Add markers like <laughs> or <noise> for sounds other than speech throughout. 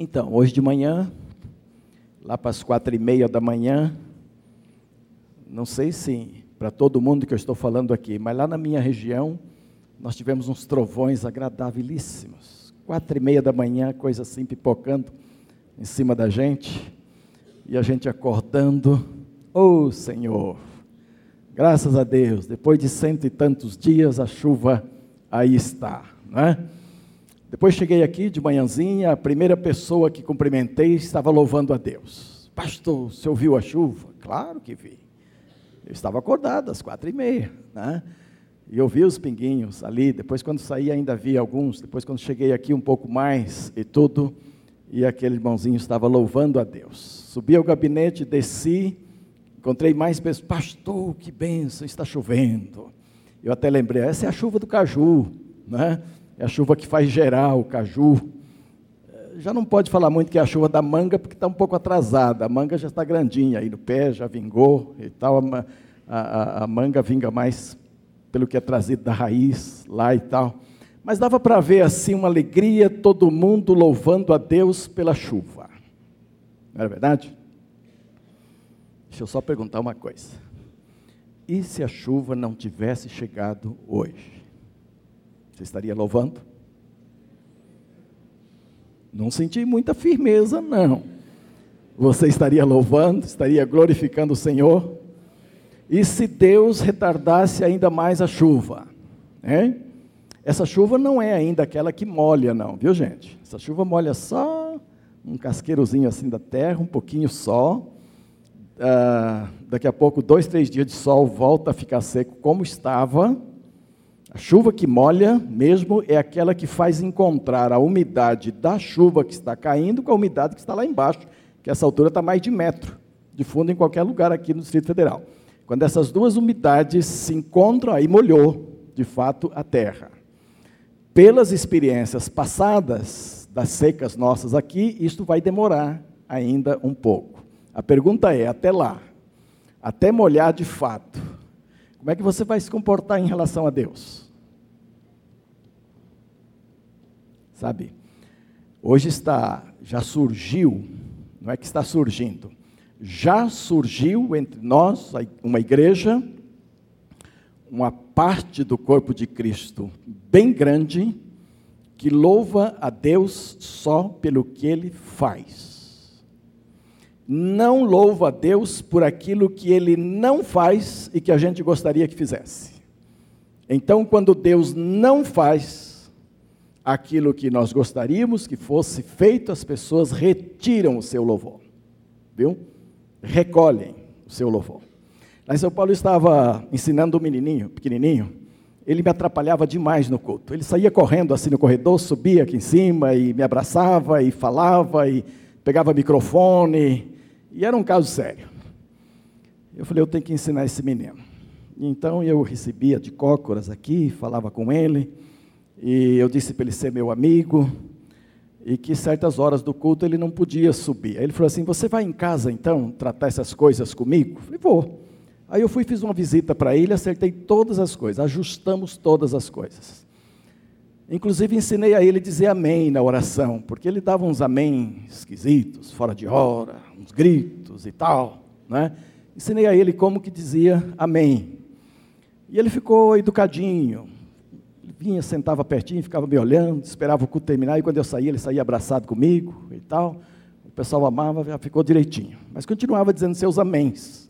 Então, hoje de manhã, lá para as quatro e meia da manhã, não sei se para todo mundo que eu estou falando aqui, mas lá na minha região, nós tivemos uns trovões agradabilíssimos. Quatro e meia da manhã, coisa assim, pipocando em cima da gente, e a gente acordando, oh Senhor, graças a Deus, depois de cento e tantos dias, a chuva aí está, não é? Depois cheguei aqui de manhãzinha, a primeira pessoa que cumprimentei estava louvando a Deus. Pastor, você ouviu a chuva? Claro que vi. Eu estava acordado às quatro e meia, né? E eu vi os pinguinhos ali. Depois, quando saí, ainda vi alguns. Depois, quando cheguei aqui, um pouco mais e tudo. E aquele irmãozinho estava louvando a Deus. Subi ao gabinete, desci, encontrei mais pessoas. Pastor, que benção, está chovendo. Eu até lembrei, essa é a chuva do caju, né? É a chuva que faz gerar o caju. Já não pode falar muito que é a chuva da manga, porque está um pouco atrasada. A manga já está grandinha aí no pé, já vingou e tal. A, a, a manga vinga mais pelo que é trazido da raiz lá e tal. Mas dava para ver assim uma alegria, todo mundo louvando a Deus pela chuva. Não é verdade? Deixa eu só perguntar uma coisa. E se a chuva não tivesse chegado hoje? Você estaria louvando? Não senti muita firmeza, não. Você estaria louvando, estaria glorificando o Senhor? E se Deus retardasse ainda mais a chuva? Hein? Essa chuva não é ainda aquela que molha, não, viu gente? Essa chuva molha só um casqueirozinho assim da terra, um pouquinho só. Ah, daqui a pouco, dois, três dias de sol, volta a ficar seco como estava. A chuva que molha mesmo é aquela que faz encontrar a umidade da chuva que está caindo com a umidade que está lá embaixo, que essa altura está mais de metro de fundo em qualquer lugar aqui no Distrito Federal. Quando essas duas umidades se encontram, aí molhou, de fato, a terra. Pelas experiências passadas das secas nossas aqui, isto vai demorar ainda um pouco. A pergunta é: até lá, até molhar de fato, como é que você vai se comportar em relação a Deus? Sabe? Hoje está, já surgiu, não é que está surgindo, já surgiu entre nós uma igreja, uma parte do corpo de Cristo bem grande, que louva a Deus só pelo que ele faz não louva a Deus por aquilo que ele não faz e que a gente gostaria que fizesse. Então, quando Deus não faz aquilo que nós gostaríamos que fosse feito, as pessoas retiram o seu louvor, viu? Recolhem o seu louvor. Lá em São Paulo eu estava ensinando um menininho, pequenininho, ele me atrapalhava demais no culto. Ele saía correndo assim no corredor, subia aqui em cima e me abraçava e falava e pegava microfone e era um caso sério. Eu falei, eu tenho que ensinar esse menino. Então eu recebia de cócoras aqui, falava com ele, e eu disse para ele ser meu amigo, e que certas horas do culto ele não podia subir. Aí ele falou assim: Você vai em casa então tratar essas coisas comigo? Eu falei: Vou. Aí eu fui fiz uma visita para ele, acertei todas as coisas, ajustamos todas as coisas. Inclusive ensinei a ele dizer amém na oração, porque ele dava uns amém esquisitos, fora de hora, uns gritos e tal, né? Ensinei a ele como que dizia amém. E ele ficou educadinho. Vinha, sentava pertinho, ficava me olhando, esperava o culto terminar, e quando eu saía, ele saía abraçado comigo e tal. O pessoal amava, já ficou direitinho. Mas continuava dizendo seus améns.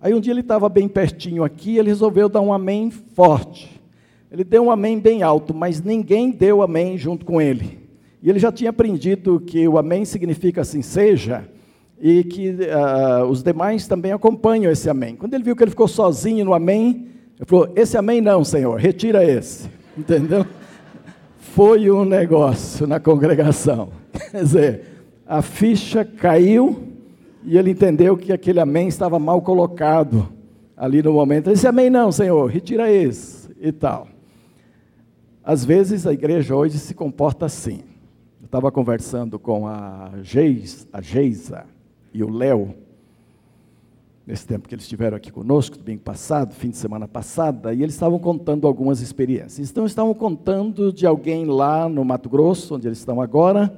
Aí um dia ele estava bem pertinho aqui, ele resolveu dar um amém forte. Ele deu um amém bem alto, mas ninguém deu amém junto com ele. E ele já tinha aprendido que o amém significa assim seja, e que uh, os demais também acompanham esse amém. Quando ele viu que ele ficou sozinho no amém, ele falou: Esse amém não, Senhor, retira esse. Entendeu? Foi um negócio na congregação. <laughs> Quer dizer, a ficha caiu e ele entendeu que aquele amém estava mal colocado ali no momento. Esse amém não, Senhor, retira esse e tal. Às vezes a igreja hoje se comporta assim. Eu estava conversando com a, Geis, a Geisa e o Léo, nesse tempo que eles estiveram aqui conosco, domingo passado, fim de semana passada, e eles estavam contando algumas experiências. Então, estavam contando de alguém lá no Mato Grosso, onde eles estão agora,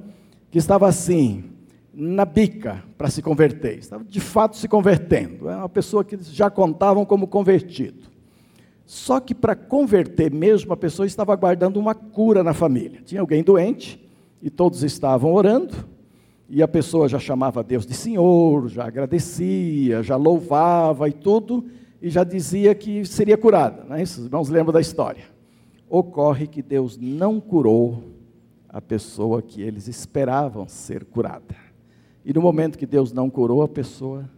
que estava assim, na bica para se converter, estava de fato se convertendo. É uma pessoa que já contavam como convertido. Só que para converter mesmo, a pessoa estava aguardando uma cura na família. Tinha alguém doente e todos estavam orando, e a pessoa já chamava Deus de Senhor, já agradecia, já louvava e tudo, e já dizia que seria curada. É isso? Os irmãos lembram da história. Ocorre que Deus não curou a pessoa que eles esperavam ser curada. E no momento que Deus não curou, a pessoa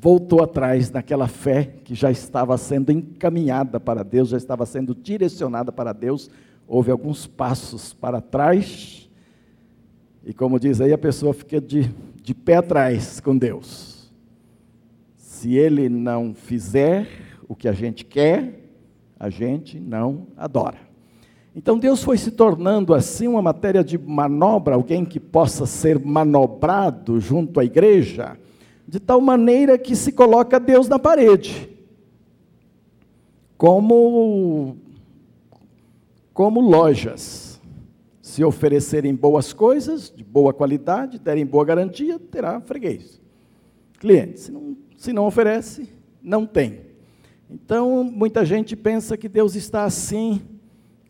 voltou atrás naquela fé que já estava sendo encaminhada para Deus, já estava sendo direcionada para Deus. Houve alguns passos para trás, e como diz aí, a pessoa fica de, de pé atrás com Deus. Se Ele não fizer o que a gente quer, a gente não adora. Então Deus foi se tornando assim uma matéria de manobra, alguém que possa ser manobrado junto à igreja de tal maneira que se coloca Deus na parede. Como como lojas. Se oferecerem boas coisas, de boa qualidade, derem boa garantia, terá freguês. Cliente, se não, se não oferece, não tem. Então, muita gente pensa que Deus está assim,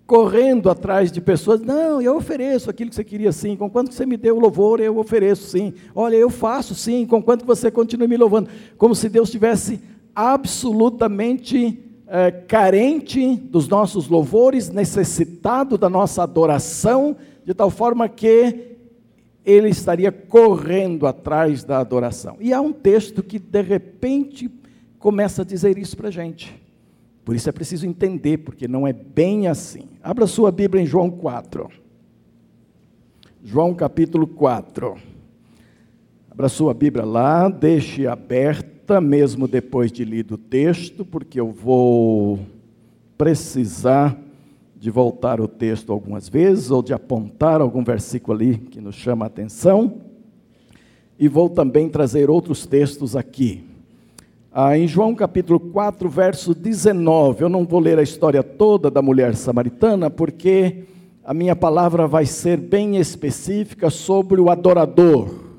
correndo atrás de pessoas. Não, eu ofereço aquilo que você queria sim. Com quanto você me deu louvor, eu ofereço sim. Olha, eu faço sim. Com quanto você continua me louvando. Como se Deus tivesse absolutamente é, carente dos nossos louvores, necessitado da nossa adoração, de tal forma que ele estaria correndo atrás da adoração. E há um texto que de repente começa a dizer isso para a gente. Por isso é preciso entender, porque não é bem assim. Abra sua Bíblia em João 4. João capítulo 4. Abra sua Bíblia lá, deixe aberta, mesmo depois de lido o texto, porque eu vou precisar de voltar o texto algumas vezes, ou de apontar algum versículo ali que nos chama a atenção. E vou também trazer outros textos aqui. Ah, em João capítulo 4, verso 19, eu não vou ler a história toda da mulher samaritana, porque a minha palavra vai ser bem específica sobre o adorador,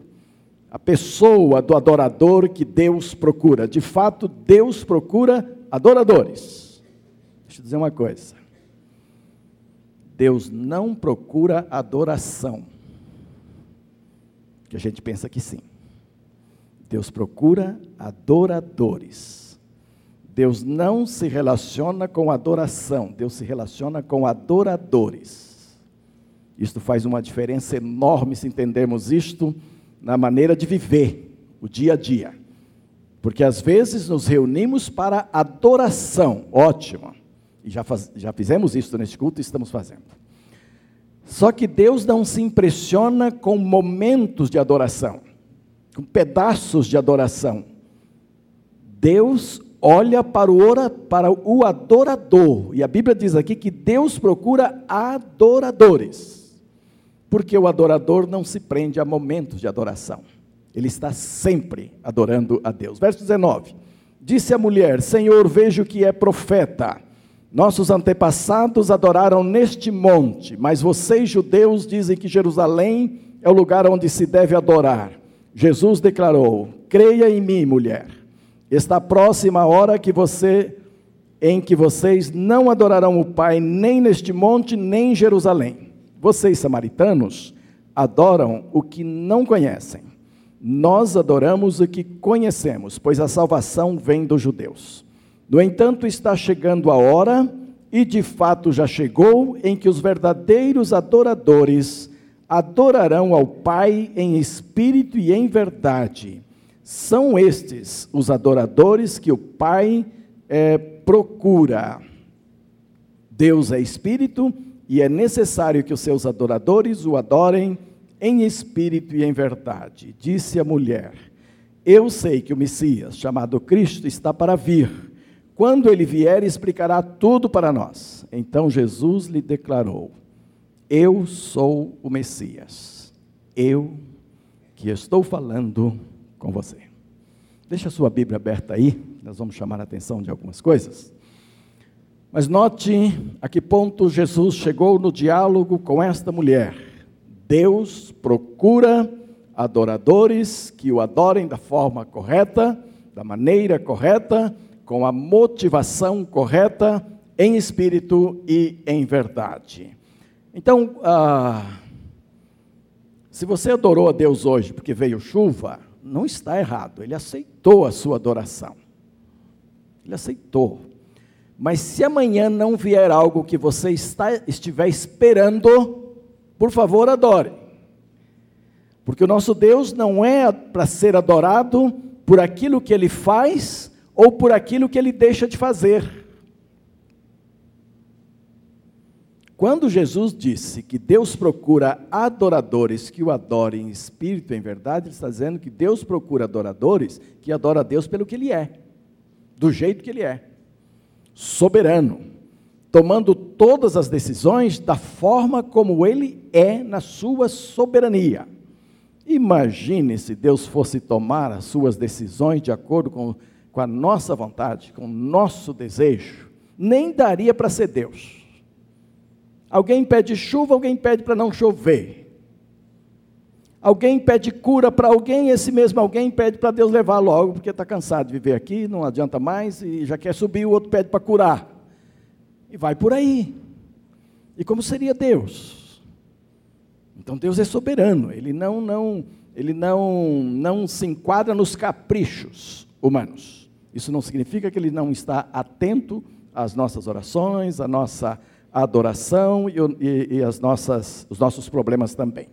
a pessoa do adorador que Deus procura. De fato, Deus procura adoradores. Deixa eu dizer uma coisa. Deus não procura adoração, que a gente pensa que sim. Deus procura adoradores. Deus não se relaciona com adoração, Deus se relaciona com adoradores. Isto faz uma diferença enorme se entendermos isto na maneira de viver o dia a dia. Porque às vezes nos reunimos para adoração, ótimo. E já, faz, já fizemos isso neste culto e estamos fazendo. Só que Deus não se impressiona com momentos de adoração com pedaços de adoração. Deus olha para o, ora, para o adorador, e a Bíblia diz aqui que Deus procura adoradores, porque o adorador não se prende a momentos de adoração, ele está sempre adorando a Deus. Verso 19: Disse a mulher: Senhor, vejo que é profeta. Nossos antepassados adoraram neste monte, mas vocês, judeus, dizem que Jerusalém é o lugar onde se deve adorar. Jesus declarou: Creia em mim, mulher. Está próxima a hora que você em que vocês não adorarão o Pai nem neste monte, nem em Jerusalém. Vocês, samaritanos, adoram o que não conhecem. Nós adoramos o que conhecemos, pois a salvação vem dos judeus. No entanto, está chegando a hora, e de fato já chegou, em que os verdadeiros adoradores adorarão ao Pai em espírito e em verdade. São estes os adoradores que o Pai é, procura. Deus é espírito e é necessário que os seus adoradores o adorem em espírito e em verdade. Disse a mulher: Eu sei que o Messias, chamado Cristo, está para vir. Quando ele vier, explicará tudo para nós. Então Jesus lhe declarou: eu sou o Messias. Eu que estou falando com você. Deixa a sua Bíblia aberta aí, nós vamos chamar a atenção de algumas coisas. Mas note a que ponto Jesus chegou no diálogo com esta mulher. Deus procura adoradores que o adorem da forma correta, da maneira correta, com a motivação correta, em espírito e em verdade. Então, ah, se você adorou a Deus hoje porque veio chuva, não está errado, ele aceitou a sua adoração. Ele aceitou. Mas se amanhã não vier algo que você está, estiver esperando, por favor, adore. Porque o nosso Deus não é para ser adorado por aquilo que ele faz ou por aquilo que ele deixa de fazer. Quando Jesus disse que Deus procura adoradores que o adorem em espírito em verdade, ele está dizendo que Deus procura adoradores que adoram a Deus pelo que ele é, do jeito que ele é, soberano, tomando todas as decisões da forma como ele é na sua soberania. Imagine se Deus fosse tomar as suas decisões de acordo com, com a nossa vontade, com o nosso desejo, nem daria para ser Deus. Alguém pede chuva, alguém pede para não chover. Alguém pede cura para alguém, esse mesmo alguém pede para Deus levar logo, porque está cansado de viver aqui, não adianta mais e já quer subir, o outro pede para curar. E vai por aí. E como seria Deus? Então Deus é soberano, ele não não ele não não se enquadra nos caprichos humanos. Isso não significa que ele não está atento às nossas orações, à nossa adoração e, e, e as nossas, os nossos problemas também.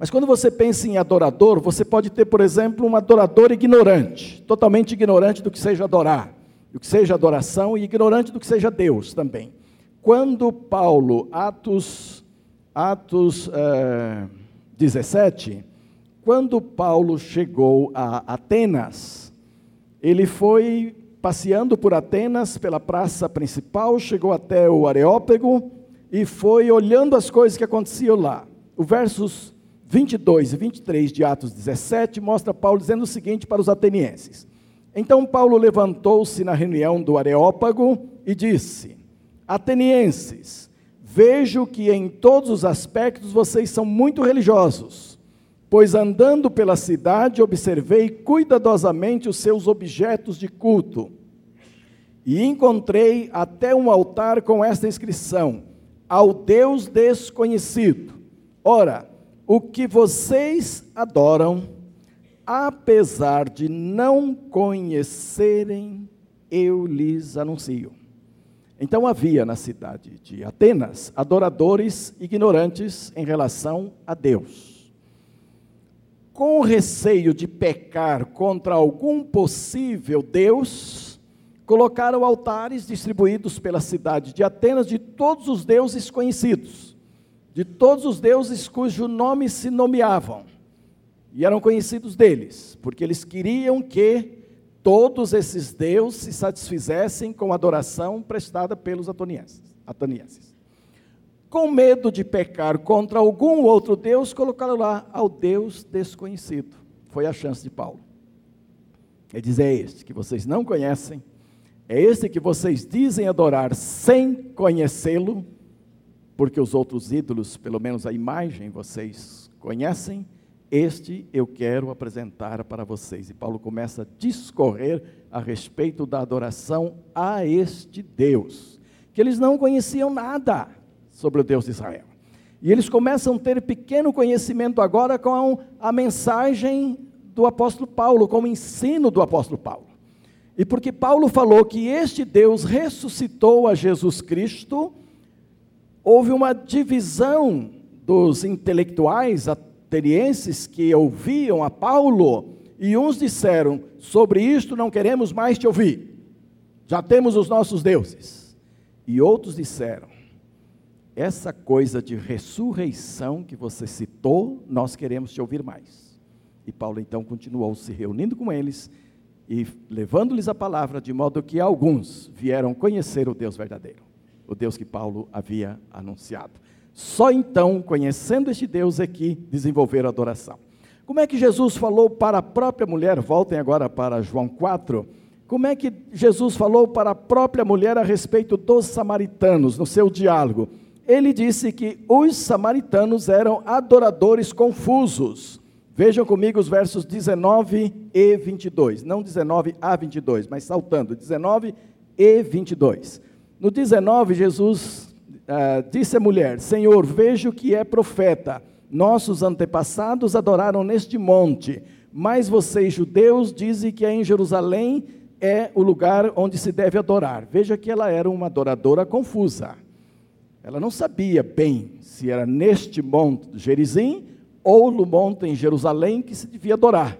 Mas quando você pensa em adorador, você pode ter, por exemplo, um adorador ignorante, totalmente ignorante do que seja adorar, do que seja adoração e ignorante do que seja Deus também. Quando Paulo, Atos, Atos é, 17, quando Paulo chegou a Atenas, ele foi passeando por Atenas, pela praça principal, chegou até o Areópago e foi olhando as coisas que aconteciam lá. O versos 22 e 23 de Atos 17 mostra Paulo dizendo o seguinte para os atenienses: Então Paulo levantou-se na reunião do Areópago e disse: Atenienses, vejo que em todos os aspectos vocês são muito religiosos pois andando pela cidade observei cuidadosamente os seus objetos de culto. E encontrei até um altar com esta inscrição: Ao Deus desconhecido. Ora, o que vocês adoram, apesar de não conhecerem, eu lhes anuncio. Então havia na cidade de Atenas adoradores ignorantes em relação a Deus com receio de pecar contra algum possível Deus, colocaram altares distribuídos pela cidade de Atenas de todos os deuses conhecidos, de todos os deuses cujo nome se nomeavam, e eram conhecidos deles, porque eles queriam que todos esses deuses se satisfizessem com a adoração prestada pelos atonienses. atonienses com medo de pecar contra algum outro Deus, colocaram lá ao Deus desconhecido. Foi a chance de Paulo. Ele diz: É este que vocês não conhecem, é este que vocês dizem adorar sem conhecê-lo, porque os outros ídolos, pelo menos a imagem, vocês conhecem. Este eu quero apresentar para vocês. E Paulo começa a discorrer a respeito da adoração a este Deus, que eles não conheciam nada sobre o Deus de Israel. E eles começam a ter pequeno conhecimento agora com a mensagem do apóstolo Paulo, com o ensino do apóstolo Paulo. E porque Paulo falou que este Deus ressuscitou a Jesus Cristo, houve uma divisão dos intelectuais atenienses que ouviam a Paulo, e uns disseram: sobre isto não queremos mais te ouvir, já temos os nossos deuses. E outros disseram: essa coisa de ressurreição que você citou, nós queremos te ouvir mais. E Paulo então continuou se reunindo com eles e levando-lhes a palavra, de modo que alguns vieram conhecer o Deus verdadeiro, o Deus que Paulo havia anunciado. Só então, conhecendo este Deus, é que desenvolveram a adoração. Como é que Jesus falou para a própria mulher? Voltem agora para João 4. Como é que Jesus falou para a própria mulher a respeito dos samaritanos no seu diálogo? ele disse que os samaritanos eram adoradores confusos. Vejam comigo os versos 19 e 22. Não 19 a 22, mas saltando, 19 e 22. No 19, Jesus uh, disse à mulher: Senhor, vejo que é profeta. Nossos antepassados adoraram neste monte, mas vocês, judeus, dizem que é em Jerusalém é o lugar onde se deve adorar. Veja que ela era uma adoradora confusa. Ela não sabia bem se era neste monte Gerizim ou no monte em Jerusalém que se devia adorar.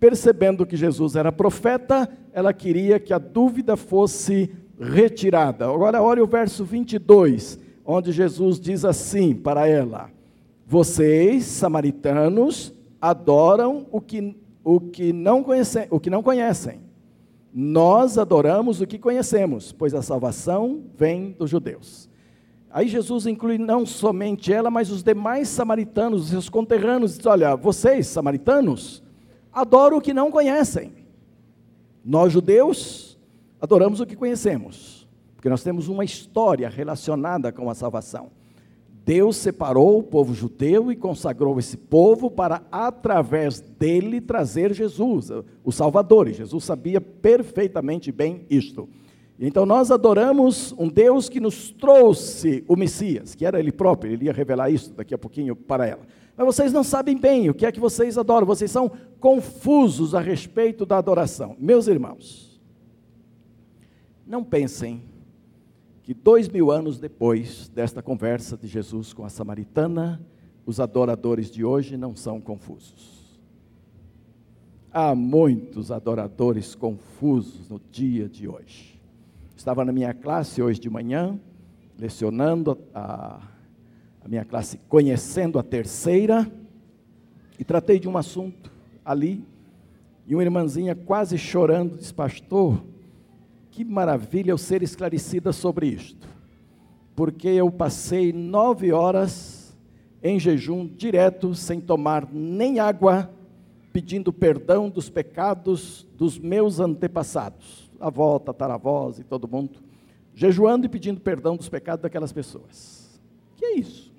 Percebendo que Jesus era profeta, ela queria que a dúvida fosse retirada. Agora, olha o verso 22, onde Jesus diz assim para ela: Vocês, samaritanos, adoram o que, o que, não, conhecem, o que não conhecem. Nós adoramos o que conhecemos, pois a salvação vem dos judeus. Aí Jesus inclui não somente ela, mas os demais samaritanos, os seus conterrâneos, diz: Olha, vocês, samaritanos, adoram o que não conhecem. Nós, judeus, adoramos o que conhecemos, porque nós temos uma história relacionada com a salvação. Deus separou o povo judeu e consagrou esse povo para, através dele, trazer Jesus, o Salvador. E Jesus sabia perfeitamente bem isto. Então nós adoramos um Deus que nos trouxe o Messias, que era ele próprio, ele ia revelar isso daqui a pouquinho para ela. Mas vocês não sabem bem o que é que vocês adoram, vocês são confusos a respeito da adoração. Meus irmãos, não pensem que dois mil anos depois desta conversa de Jesus com a samaritana, os adoradores de hoje não são confusos. Há muitos adoradores confusos no dia de hoje. Estava na minha classe hoje de manhã, lecionando a, a minha classe Conhecendo a Terceira, e tratei de um assunto ali, e uma irmãzinha quase chorando disse, pastor, que maravilha eu ser esclarecida sobre isto, porque eu passei nove horas em jejum direto, sem tomar nem água, pedindo perdão dos pecados dos meus antepassados avó, tataravós e todo mundo, jejuando e pedindo perdão dos pecados daquelas pessoas. Que é isso?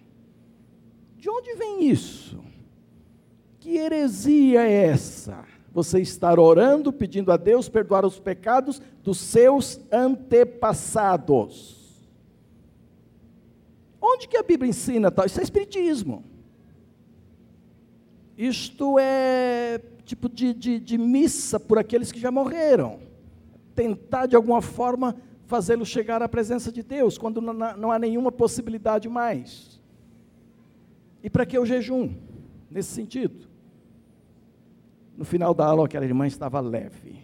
De onde vem isso? Que heresia é essa? Você estar orando, pedindo a Deus perdoar os pecados dos seus antepassados. Onde que a Bíblia ensina tal? Isso é espiritismo. Isto é tipo de, de, de missa por aqueles que já morreram tentar de alguma forma fazê-lo chegar à presença de Deus, quando não há nenhuma possibilidade mais. E para que o jejum? Nesse sentido. No final da aula, aquela irmã estava leve.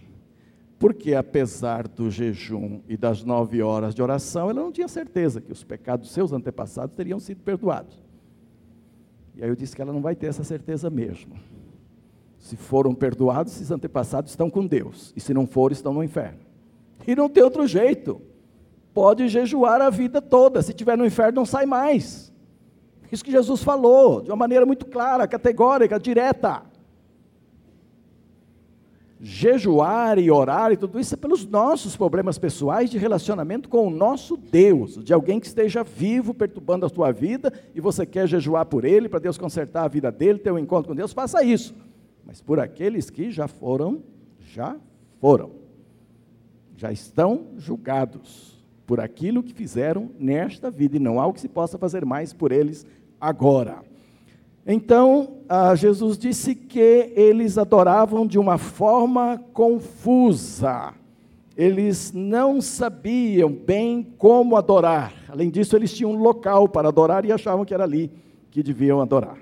Porque, apesar do jejum e das nove horas de oração, ela não tinha certeza que os pecados dos seus antepassados teriam sido perdoados. E aí eu disse que ela não vai ter essa certeza mesmo. Se foram perdoados, esses antepassados estão com Deus. E se não forem, estão no inferno. E não tem outro jeito. Pode jejuar a vida toda. Se estiver no inferno, não sai mais. Isso que Jesus falou, de uma maneira muito clara, categórica, direta. Jejuar e orar e tudo isso é pelos nossos problemas pessoais de relacionamento com o nosso Deus, de alguém que esteja vivo perturbando a sua vida e você quer jejuar por ele, para Deus consertar a vida dele, ter um encontro com Deus, faça isso mas por aqueles que já foram, já foram, já estão julgados por aquilo que fizeram nesta vida, e não há o que se possa fazer mais por eles agora. Então, Jesus disse que eles adoravam de uma forma confusa, eles não sabiam bem como adorar, além disso, eles tinham um local para adorar e achavam que era ali que deviam adorar.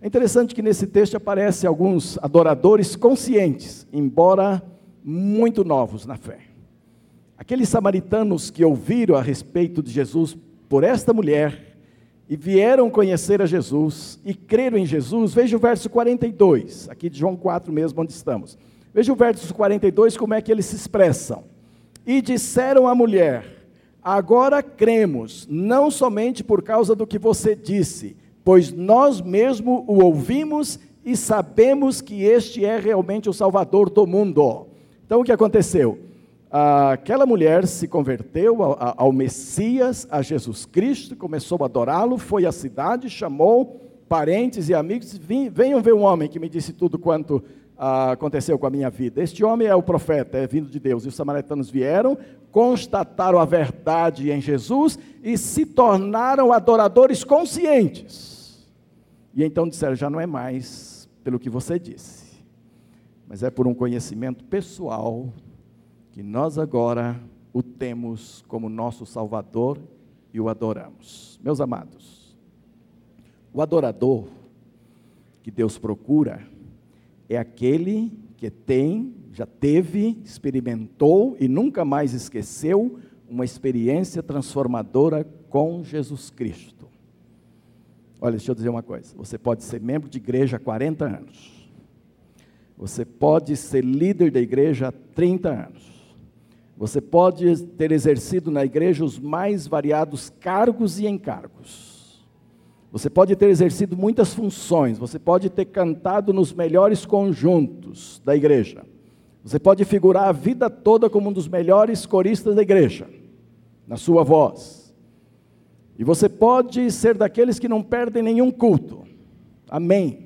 É interessante que nesse texto aparecem alguns adoradores conscientes, embora muito novos na fé. Aqueles samaritanos que ouviram a respeito de Jesus por esta mulher e vieram conhecer a Jesus e creram em Jesus, veja o verso 42, aqui de João 4 mesmo, onde estamos. Veja o verso 42, como é que eles se expressam. E disseram à mulher: Agora cremos, não somente por causa do que você disse, pois nós mesmo o ouvimos e sabemos que este é realmente o Salvador do mundo. Então o que aconteceu? Aquela mulher se converteu ao, Messias, a Jesus Cristo, começou a adorá-lo, foi à cidade, chamou parentes e amigos, venham ver um homem que me disse tudo quanto ah, aconteceu com a minha vida. Este homem é o profeta, é vindo de Deus. E os samaritanos vieram, constataram a verdade em Jesus e se tornaram adoradores conscientes. E então disseram: já não é mais pelo que você disse, mas é por um conhecimento pessoal que nós agora o temos como nosso Salvador e o adoramos. Meus amados, o adorador que Deus procura é aquele que tem, já teve, experimentou e nunca mais esqueceu uma experiência transformadora com Jesus Cristo. Olha, deixa eu dizer uma coisa: você pode ser membro de igreja há 40 anos, você pode ser líder da igreja há 30 anos, você pode ter exercido na igreja os mais variados cargos e encargos. Você pode ter exercido muitas funções, você pode ter cantado nos melhores conjuntos da igreja. Você pode figurar a vida toda como um dos melhores coristas da igreja, na sua voz. E você pode ser daqueles que não perdem nenhum culto. Amém.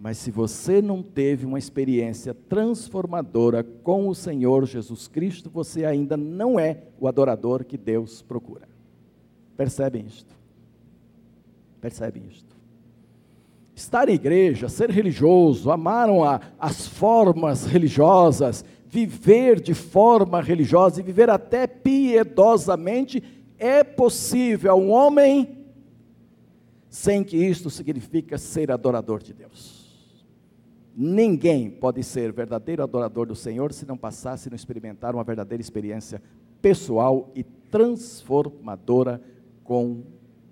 Mas se você não teve uma experiência transformadora com o Senhor Jesus Cristo, você ainda não é o adorador que Deus procura. Percebem isto? Percebem isto? Estar em igreja, ser religioso, amaram a, as formas religiosas, viver de forma religiosa e viver até piedosamente, é possível um homem sem que isto signifique ser adorador de Deus. Ninguém pode ser verdadeiro adorador do Senhor se não passar, se não experimentar uma verdadeira experiência pessoal e transformadora com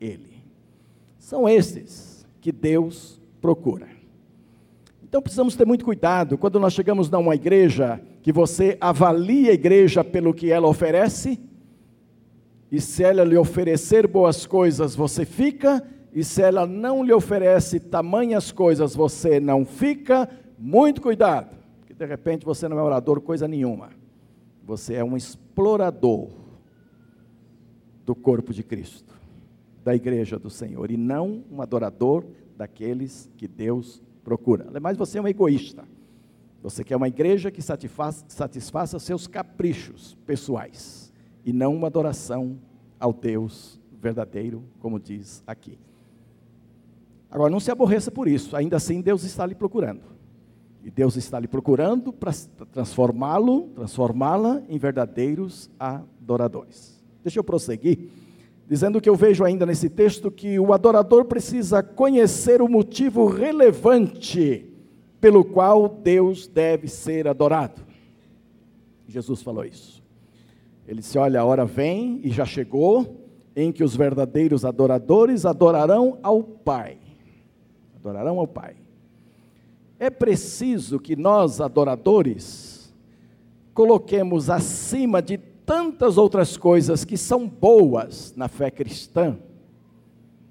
Ele. São esses que Deus procura. Então precisamos ter muito cuidado quando nós chegamos numa igreja que você avalia a igreja pelo que ela oferece, e se ela lhe oferecer boas coisas, você fica, e se ela não lhe oferece tamanhas coisas, você não fica, muito cuidado, que de repente você não é orador coisa nenhuma. Você é um explorador do corpo de Cristo, da igreja do Senhor, e não um adorador daqueles que Deus procura. Mas você é um egoísta. Você quer uma igreja que satisfaça seus caprichos pessoais, e não uma adoração ao Deus verdadeiro, como diz aqui. Agora, não se aborreça por isso, ainda assim Deus está lhe procurando. E Deus está lhe procurando para transformá-lo, transformá-la em verdadeiros adoradores. Deixa eu prosseguir, dizendo que eu vejo ainda nesse texto que o adorador precisa conhecer o motivo relevante pelo qual Deus deve ser adorado. Jesus falou isso. Ele disse: Olha, a hora vem e já chegou em que os verdadeiros adoradores adorarão ao Pai adorarão ao Pai. É preciso que nós, adoradores, coloquemos acima de tantas outras coisas que são boas na fé cristã,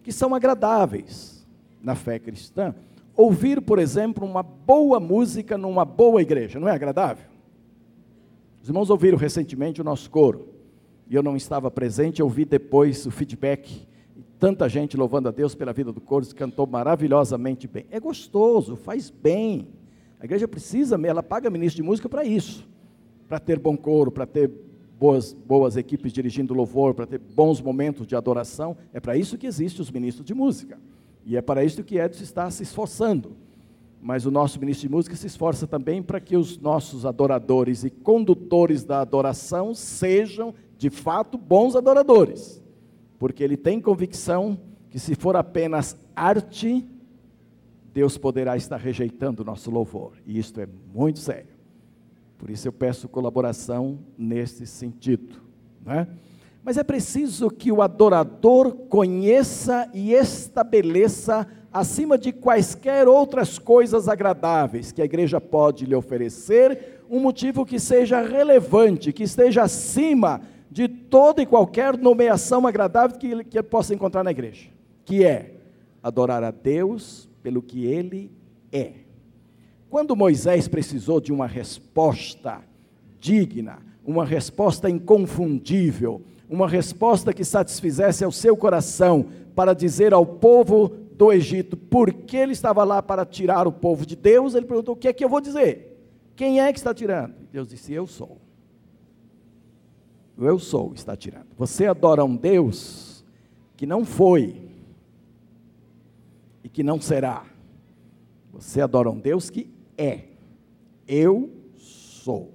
que são agradáveis na fé cristã. Ouvir, por exemplo, uma boa música numa boa igreja, não é agradável? Os irmãos ouviram recentemente o nosso coro, e eu não estava presente, eu vi depois o feedback tanta gente louvando a Deus pela vida do coro, cantou maravilhosamente bem. É gostoso, faz bem. A igreja precisa, ela paga ministro de música para isso, para ter bom coro, para ter boas, boas equipes dirigindo louvor, para ter bons momentos de adoração. É para isso que existem os ministros de música. E é para isso que Edson está se esforçando. Mas o nosso ministro de música se esforça também para que os nossos adoradores e condutores da adoração sejam, de fato, bons adoradores porque ele tem convicção que se for apenas arte, Deus poderá estar rejeitando o nosso louvor, e isto é muito sério. Por isso eu peço colaboração nesse sentido. Né? Mas é preciso que o adorador conheça e estabeleça, acima de quaisquer outras coisas agradáveis que a igreja pode lhe oferecer, um motivo que seja relevante, que esteja acima de toda e qualquer nomeação agradável que ele, que ele possa encontrar na igreja, que é adorar a Deus pelo que ele é. Quando Moisés precisou de uma resposta digna uma resposta inconfundível, uma resposta que satisfizesse ao seu coração, para dizer ao povo do Egito por que ele estava lá para tirar o povo de Deus, ele perguntou: o que é que eu vou dizer? Quem é que está tirando? Deus disse: Eu sou. O eu sou está tirando. Você adora um Deus que não foi e que não será. Você adora um Deus que é. Eu sou.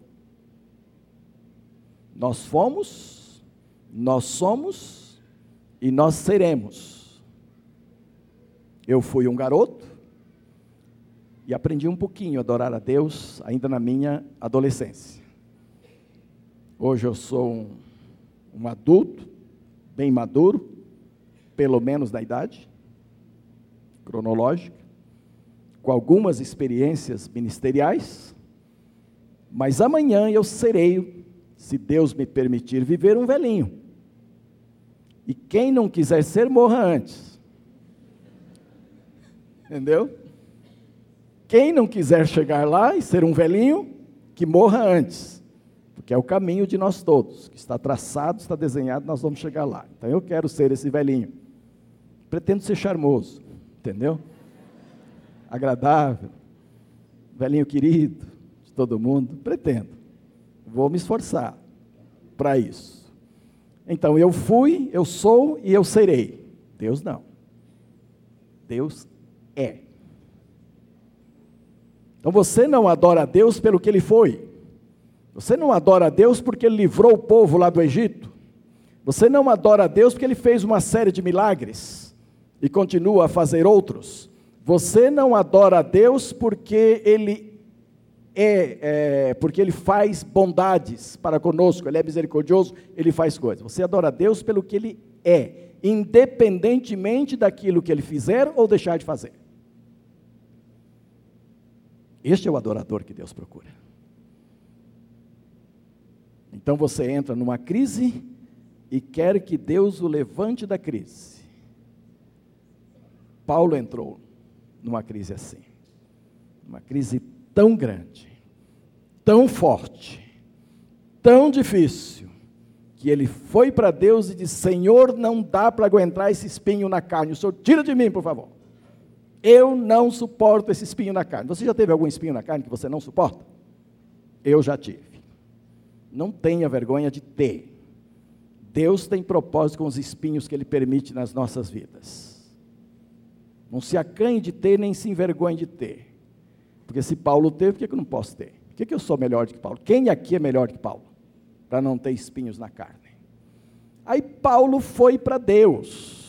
Nós fomos, nós somos e nós seremos. Eu fui um garoto e aprendi um pouquinho a adorar a Deus ainda na minha adolescência. Hoje eu sou um, um adulto, bem maduro, pelo menos da idade cronológica, com algumas experiências ministeriais, mas amanhã eu serei se Deus me permitir viver, um velhinho. E quem não quiser ser, morra antes. Entendeu? Quem não quiser chegar lá e ser um velhinho, que morra antes. Porque é o caminho de nós todos, que está traçado, está desenhado, nós vamos chegar lá. Então eu quero ser esse velhinho. Pretendo ser charmoso, entendeu? Agradável, velhinho querido de todo mundo, pretendo. Vou me esforçar para isso. Então, eu fui, eu sou e eu serei. Deus não. Deus é. Então você não adora a Deus pelo que ele foi. Você não adora a Deus porque ele livrou o povo lá do Egito. Você não adora a Deus porque ele fez uma série de milagres e continua a fazer outros. Você não adora a Deus porque ele é, é, porque Ele faz bondades para conosco, Ele é misericordioso, Ele faz coisas. Você adora a Deus pelo que Ele é, independentemente daquilo que Ele fizer ou deixar de fazer. Este é o adorador que Deus procura. Então você entra numa crise e quer que Deus o levante da crise. Paulo entrou numa crise assim, uma crise tão grande, tão forte, tão difícil, que ele foi para Deus e disse: Senhor, não dá para aguentar esse espinho na carne, o Senhor tira de mim, por favor. Eu não suporto esse espinho na carne. Você já teve algum espinho na carne que você não suporta? Eu já tive. Não tenha vergonha de ter. Deus tem propósito com os espinhos que Ele permite nas nossas vidas. Não se acanhe de ter, nem se envergonhe de ter. Porque se Paulo teve, por que eu não posso ter? Por que eu sou melhor do que Paulo? Quem aqui é melhor do que Paulo? Para não ter espinhos na carne. Aí Paulo foi para Deus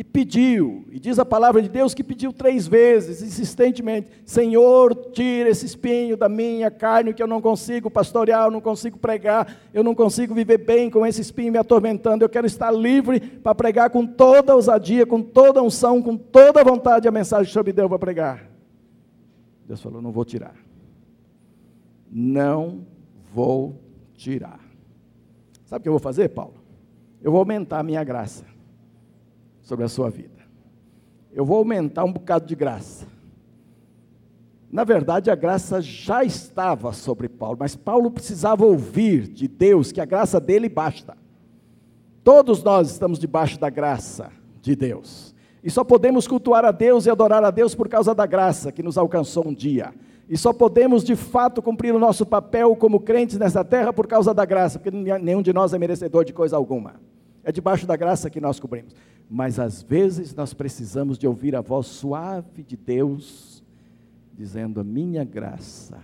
e pediu, e diz a palavra de Deus que pediu três vezes, insistentemente: Senhor, tira esse espinho da minha carne, que eu não consigo pastorear, eu não consigo pregar, eu não consigo viver bem com esse espinho me atormentando. Eu quero estar livre para pregar com toda ousadia, com toda unção, com toda vontade a mensagem que o Senhor me deu para pregar. Deus falou: não vou tirar. Não vou tirar. Sabe o que eu vou fazer, Paulo? Eu vou aumentar a minha graça sobre a sua vida. Eu vou aumentar um bocado de graça. Na verdade, a graça já estava sobre Paulo, mas Paulo precisava ouvir de Deus que a graça dele basta. Todos nós estamos debaixo da graça de Deus. E só podemos cultuar a Deus e adorar a Deus por causa da graça que nos alcançou um dia. E só podemos de fato cumprir o nosso papel como crentes nessa terra por causa da graça, porque nenhum de nós é merecedor de coisa alguma. É debaixo da graça que nós cobrimos. Mas às vezes nós precisamos de ouvir a voz suave de Deus dizendo: "A minha graça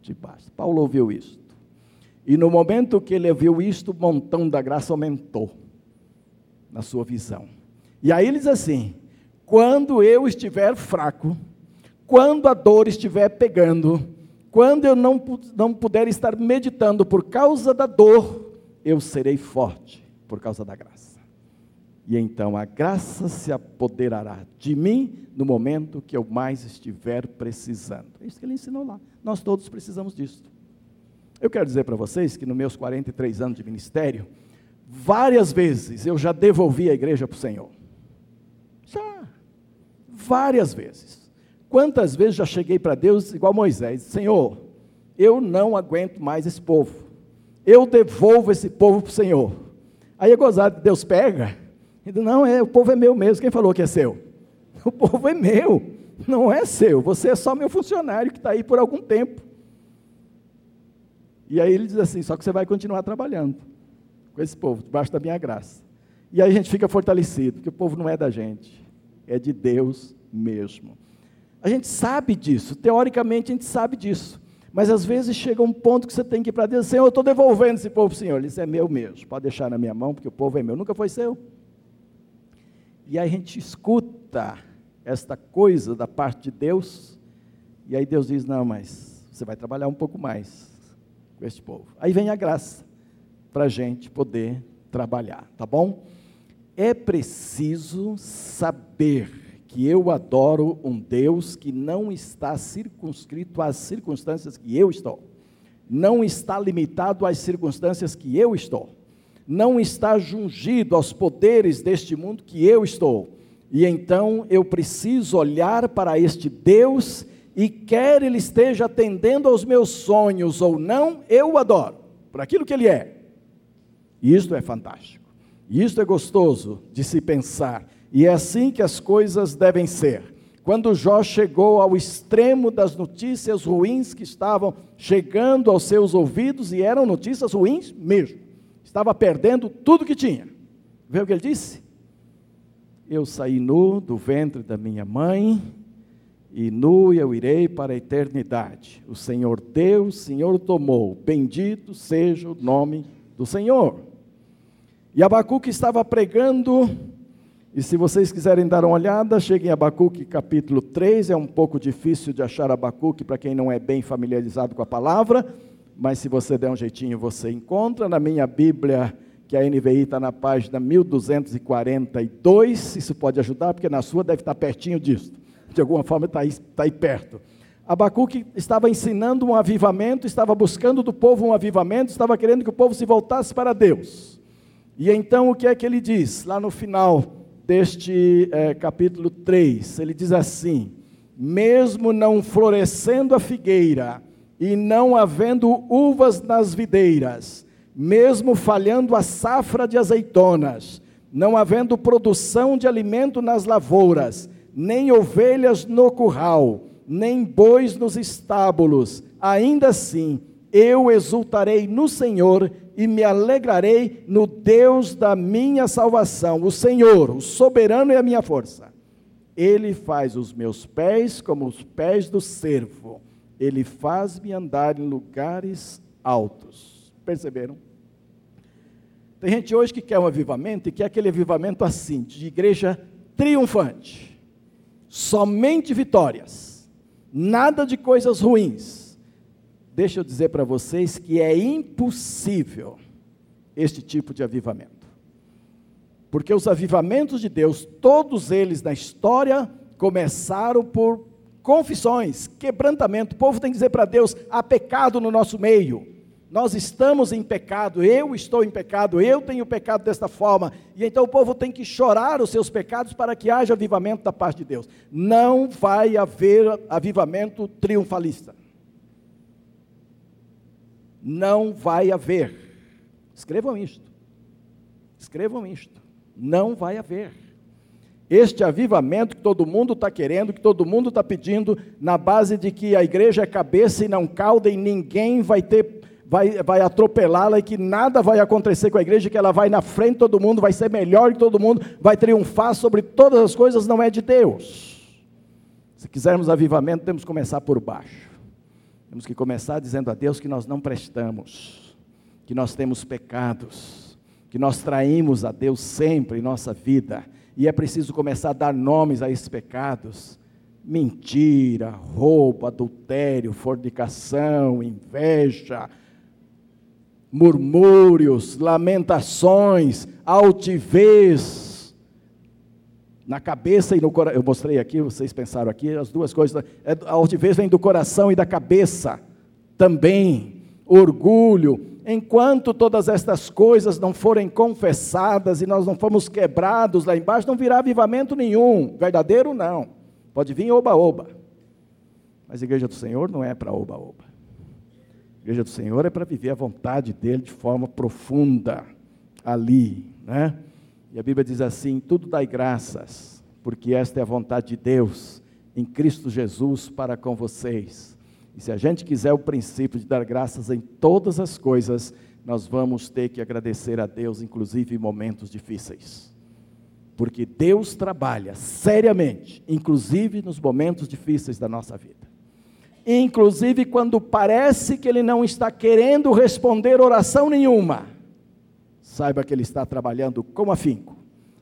te basta". Paulo ouviu isto. E no momento que ele ouviu isto, o montão da graça aumentou na sua visão. E aí ele diz assim: quando eu estiver fraco, quando a dor estiver pegando, quando eu não, não puder estar meditando por causa da dor, eu serei forte por causa da graça. E então a graça se apoderará de mim no momento que eu mais estiver precisando. É isso que ele ensinou lá. Nós todos precisamos disso. Eu quero dizer para vocês que nos meus 43 anos de ministério, várias vezes eu já devolvi a igreja para o Senhor. Já. Várias vezes. Quantas vezes já cheguei para Deus igual Moisés: Senhor, eu não aguento mais esse povo. eu devolvo esse povo para o Senhor. Aí é gozado, Deus pega. Ele não, é, o povo é meu mesmo. Quem falou que é seu? <laughs> O povo é meu, não é seu. Você é só meu funcionário que está aí por algum tempo. E aí ele diz assim: só que você vai continuar trabalhando com esse povo, debaixo da minha graça. E aí a gente fica fortalecido, que o povo não é da gente, é de Deus mesmo. A gente sabe disso, teoricamente a gente sabe disso. Mas às vezes chega um ponto que você tem que ir para Deus, Senhor, eu estou devolvendo esse povo Senhor. Diz, é meu mesmo, pode deixar na minha mão, porque o povo é meu, nunca foi seu. E aí a gente escuta esta coisa da parte de Deus, e aí Deus diz, não, mas você vai trabalhar um pouco mais com este povo. Aí vem a graça para a gente poder trabalhar, tá bom? É preciso saber que eu adoro um Deus que não está circunscrito às circunstâncias que eu estou, não está limitado às circunstâncias que eu estou, não está jungido aos poderes deste mundo que eu estou. E então eu preciso olhar para este Deus e quer ele esteja atendendo aos meus sonhos ou não, eu o adoro, por aquilo que ele é. E isto é fantástico. E isto é gostoso de se pensar e é assim que as coisas devem ser. Quando Jó chegou ao extremo das notícias ruins que estavam chegando aos seus ouvidos, e eram notícias ruins mesmo, estava perdendo tudo que tinha. Vê o que ele disse? Eu saí nu do ventre da minha mãe, e nu eu irei para a eternidade. O Senhor deu, o Senhor tomou. Bendito seja o nome do Senhor. E Abacuque estava pregando e se vocês quiserem dar uma olhada, cheguem a Abacuque capítulo 3, é um pouco difícil de achar Abacuque para quem não é bem familiarizado com a palavra, mas se você der um jeitinho você encontra. Na minha Bíblia, que a NVI está na página 1242, isso pode ajudar, porque na sua deve estar pertinho disso, de alguma forma está aí, está aí perto. Abacuque estava ensinando um avivamento, estava buscando do povo um avivamento, estava querendo que o povo se voltasse para Deus. E então o que é que ele diz lá no final? Deste é, capítulo 3. Ele diz assim: Mesmo não florescendo a figueira, e não havendo uvas nas videiras, mesmo falhando a safra de azeitonas, não havendo produção de alimento nas lavouras, nem ovelhas no curral, nem bois nos estábulos, ainda assim eu exultarei no Senhor e me alegrarei no Deus da minha salvação, o Senhor, o soberano e a minha força. Ele faz os meus pés como os pés do servo, ele faz-me andar em lugares altos. Perceberam? Tem gente hoje que quer um avivamento e quer aquele avivamento assim, de igreja triunfante, somente vitórias, nada de coisas ruins deixa eu dizer para vocês que é impossível este tipo de avivamento. Porque os avivamentos de Deus, todos eles na história, começaram por confissões, quebrantamento. O povo tem que dizer para Deus: há pecado no nosso meio. Nós estamos em pecado, eu estou em pecado, eu tenho pecado desta forma. E então o povo tem que chorar os seus pecados para que haja avivamento da parte de Deus. Não vai haver avivamento triunfalista não vai haver. Escrevam isto. Escrevam isto. Não vai haver. Este avivamento que todo mundo está querendo, que todo mundo está pedindo, na base de que a igreja é cabeça e não cauda, e ninguém vai ter, vai, vai atropelá-la, e que nada vai acontecer com a igreja, que ela vai na frente de todo mundo, vai ser melhor que todo mundo, vai triunfar sobre todas as coisas, não é de Deus. Se quisermos avivamento, temos que começar por baixo. Temos que começar dizendo a Deus que nós não prestamos, que nós temos pecados, que nós traímos a Deus sempre em nossa vida, e é preciso começar a dar nomes a esses pecados: mentira, roubo, adultério, fornicação, inveja, murmúrios, lamentações, altivez, na cabeça e no coração. Eu mostrei aqui, vocês pensaram aqui, as duas coisas. É, a altivez vem do coração e da cabeça também. Orgulho. Enquanto todas estas coisas não forem confessadas e nós não formos quebrados lá embaixo, não virá avivamento nenhum. Verdadeiro, não. Pode vir oba-oba. Mas a igreja do Senhor não é para oba-oba. A igreja do Senhor é para viver a vontade dele de forma profunda ali, né? E a Bíblia diz assim: tudo dai graças, porque esta é a vontade de Deus em Cristo Jesus para com vocês. E se a gente quiser o princípio de dar graças em todas as coisas, nós vamos ter que agradecer a Deus, inclusive em momentos difíceis. Porque Deus trabalha seriamente, inclusive nos momentos difíceis da nossa vida. Inclusive quando parece que Ele não está querendo responder oração nenhuma, saiba que Ele está trabalhando com afinco.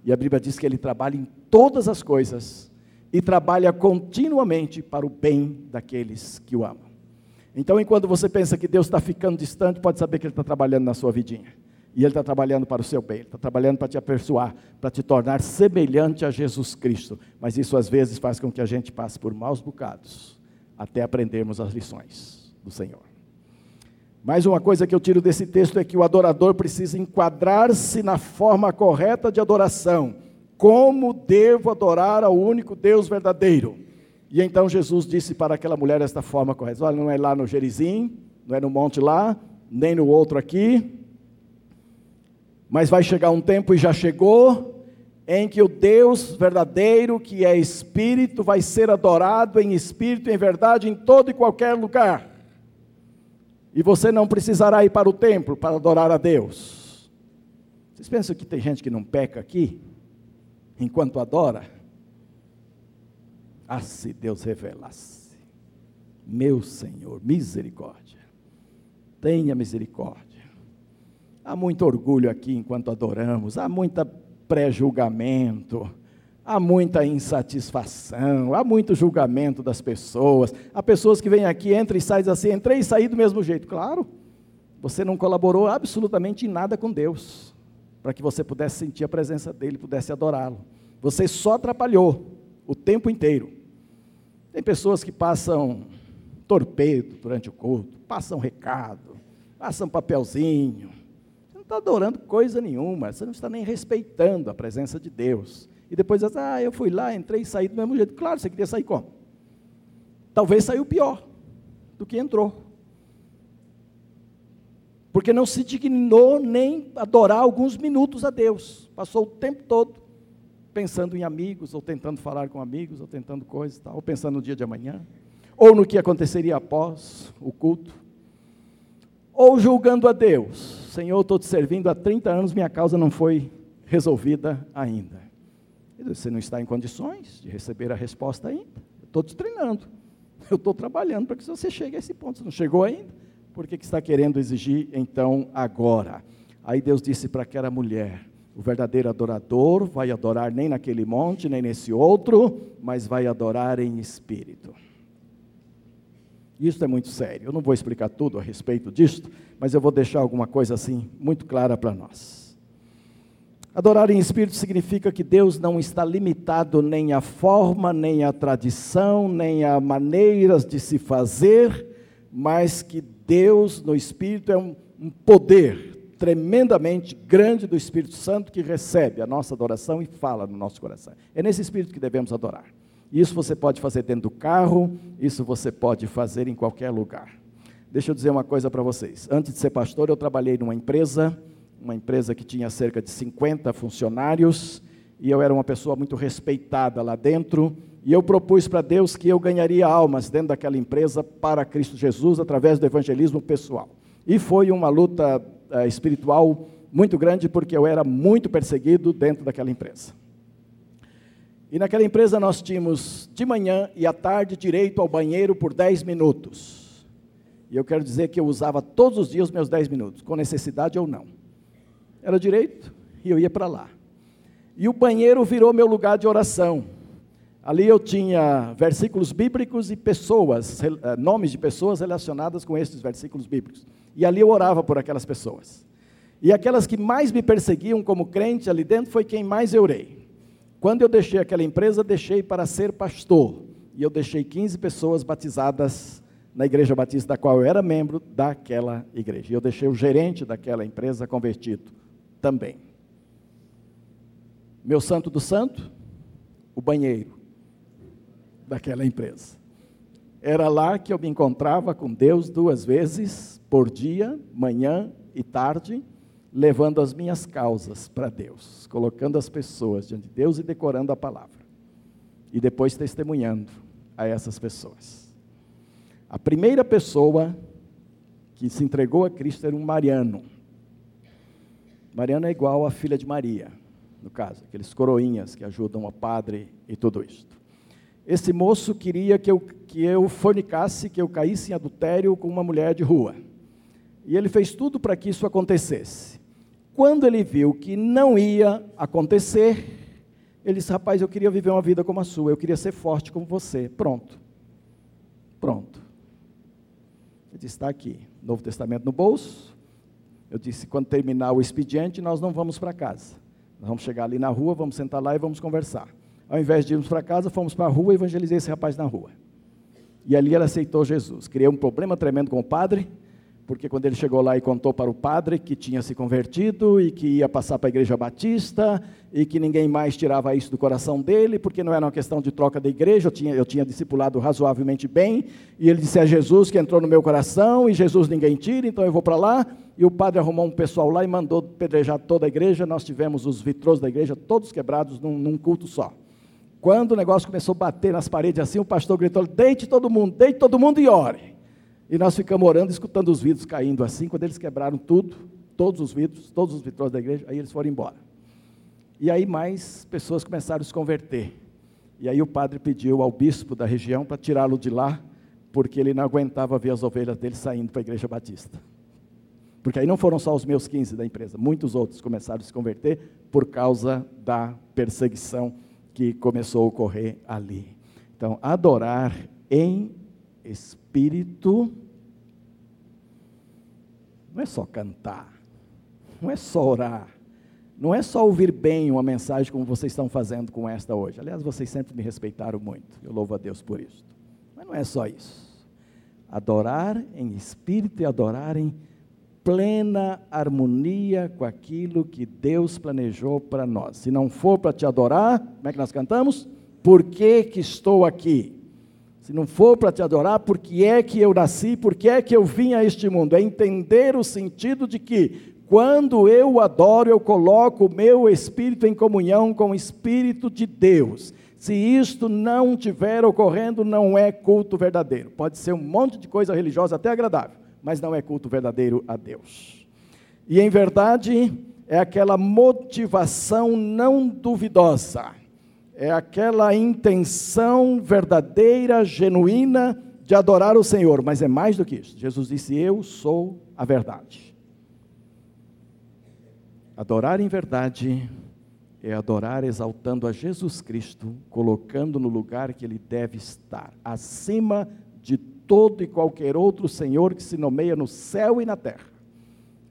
E a Bíblia diz que Ele trabalha em todas as coisas e trabalha continuamente para o bem daqueles que o amam. Então, enquanto você pensa que Deus está ficando distante, pode saber que Ele está trabalhando na sua vidinha. E Ele está trabalhando para o seu bem, Ele está trabalhando para te aperfeiçoar, para te tornar semelhante a Jesus Cristo. Mas isso às vezes faz com que a gente passe por maus bocados, até aprendermos as lições do Senhor. Mais uma coisa que eu tiro desse texto é que o adorador precisa enquadrar-se na forma correta de adoração. Como devo adorar ao único Deus verdadeiro? E então Jesus disse para aquela mulher desta forma correta: Olha, não é lá no Gerizim, não é no monte lá, nem no outro aqui, mas vai chegar um tempo, e já chegou, em que o Deus verdadeiro, que é Espírito, vai ser adorado em Espírito e em verdade em todo e qualquer lugar. E você não precisará ir para o templo para adorar a Deus. Vocês pensam que tem gente que não peca aqui, enquanto adora? Ah, se Deus revelasse, meu Senhor, misericórdia, tenha misericórdia. Há muito orgulho aqui enquanto adoramos, há muita pré-julgamento, há muita insatisfação, há muito julgamento das pessoas. Há pessoas que vêm aqui, entram e saem assim, entrei e saí do mesmo jeito. Claro, você não colaborou absolutamente em nada com Deus, para que você pudesse sentir a presença dEle, pudesse adorá-lo. Você só atrapalhou o tempo inteiro. Tem pessoas que passam torpedo durante o culto, passam recado, passam papelzinho. Você não está adorando coisa nenhuma, você não está nem respeitando a presença de Deus. E depois diz, ah, eu fui lá, entrei e saí do mesmo jeito. Claro, você queria sair como? Talvez saiu pior do que entrou. Porque não se dignou nem adorar alguns minutos a Deus. Passou o tempo todo pensando em amigos, ou tentando falar com amigos, ou tentando coisas, ou pensando no dia de amanhã, ou no que aconteceria após o culto, ou julgando a Deus. Senhor, estou te servindo há 30 anos, minha causa não foi resolvida ainda. Você não está em condições de receber a resposta ainda. Estou te treinando. Eu estou trabalhando para que você chegue a esse ponto. Você não chegou ainda? Por que, que está querendo exigir então agora? Aí Deus disse para aquela mulher: o verdadeiro adorador vai adorar nem naquele monte, nem nesse outro, mas vai adorar em espírito. Isso é muito sério. Eu não vou explicar tudo a respeito disto, mas eu vou deixar alguma coisa assim muito clara para nós. Adorar em espírito significa que Deus não está limitado nem à forma, nem à tradição, nem a maneiras de se fazer, mas que Deus no espírito é um, um poder tremendamente grande do Espírito Santo que recebe a nossa adoração e fala no nosso coração. É nesse espírito que devemos adorar. Isso você pode fazer dentro do carro, isso você pode fazer em qualquer lugar. Deixa eu dizer uma coisa para vocês. Antes de ser pastor, eu trabalhei numa empresa, uma empresa que tinha cerca de 50 funcionários, e eu era uma pessoa muito respeitada lá dentro, e eu propus para Deus que eu ganharia almas dentro daquela empresa para Cristo Jesus através do evangelismo pessoal. E foi uma luta uh, espiritual muito grande, porque eu era muito perseguido dentro daquela empresa. E naquela empresa nós tínhamos de manhã e à tarde direito ao banheiro por 10 minutos. E eu quero dizer que eu usava todos os dias meus 10 minutos, com necessidade ou não. Era direito e eu ia para lá. E o banheiro virou meu lugar de oração. Ali eu tinha versículos bíblicos e pessoas, eh, nomes de pessoas relacionadas com esses versículos bíblicos. E ali eu orava por aquelas pessoas. E aquelas que mais me perseguiam como crente ali dentro foi quem mais eu orei. Quando eu deixei aquela empresa, deixei para ser pastor. E eu deixei 15 pessoas batizadas na igreja batista da qual eu era membro daquela igreja. E eu deixei o gerente daquela empresa convertido também. Meu santo do santo, o banheiro daquela empresa. Era lá que eu me encontrava com Deus duas vezes por dia, manhã e tarde, levando as minhas causas para Deus, colocando as pessoas diante de Deus e decorando a palavra. E depois testemunhando a essas pessoas. A primeira pessoa que se entregou a Cristo era um Mariano. Mariano é igual à filha de Maria, no caso, aqueles coroinhas que ajudam o padre e tudo isto. Esse moço queria que eu, que eu fornicasse, que eu caísse em adultério com uma mulher de rua. E ele fez tudo para que isso acontecesse. Quando ele viu que não ia acontecer, ele disse: Rapaz, eu queria viver uma vida como a sua, eu queria ser forte como você. Pronto. Pronto. Ele disse: Está aqui, Novo Testamento no bolso. Eu disse: Quando terminar o expediente, nós não vamos para casa. Nós vamos chegar ali na rua, vamos sentar lá e vamos conversar. Ao invés de irmos para casa, fomos para a rua e evangelizei esse rapaz na rua. E ali ele aceitou Jesus. Criei um problema tremendo com o padre porque quando ele chegou lá e contou para o padre que tinha se convertido e que ia passar para a igreja batista e que ninguém mais tirava isso do coração dele, porque não era uma questão de troca da igreja, eu tinha, eu tinha discipulado razoavelmente bem, e ele disse: É Jesus que entrou no meu coração e Jesus ninguém tira, então eu vou para lá. E o padre arrumou um pessoal lá e mandou pedrejar toda a igreja. Nós tivemos os vitros da igreja todos quebrados num, num culto só. Quando o negócio começou a bater nas paredes assim, o pastor gritou: Deite todo mundo, deite todo mundo e ore. E nós ficamos orando, escutando os vidros caindo assim. Quando eles quebraram tudo, todos os vidros, todos os vitros da igreja, aí eles foram embora. E aí mais pessoas começaram a se converter. E aí o padre pediu ao bispo da região para tirá-lo de lá, porque ele não aguentava ver as ovelhas dele saindo para a igreja batista. Porque aí não foram só os meus 15 da empresa, muitos outros começaram a se converter por causa da perseguição que começou a ocorrer ali. Então, adorar em espírito não é só cantar, não é só orar, não é só ouvir bem uma mensagem como vocês estão fazendo com esta hoje. Aliás, vocês sempre me respeitaram muito, eu louvo a Deus por isso. Mas não é só isso. Adorar em espírito e adorar em plena harmonia com aquilo que Deus planejou para nós. Se não for para te adorar, como é que nós cantamos? Por que, que estou aqui? Se não for para te adorar, por que é que eu nasci, por que é que eu vim a este mundo? É entender o sentido de que, quando eu adoro, eu coloco o meu espírito em comunhão com o espírito de Deus. Se isto não estiver ocorrendo, não é culto verdadeiro. Pode ser um monte de coisa religiosa até agradável, mas não é culto verdadeiro a Deus. E em verdade, é aquela motivação não duvidosa é aquela intenção verdadeira, genuína de adorar o Senhor, mas é mais do que isso. Jesus disse: Eu sou a verdade. Adorar em verdade é adorar exaltando a Jesus Cristo, colocando no lugar que ele deve estar, acima de todo e qualquer outro Senhor que se nomeia no céu e na terra.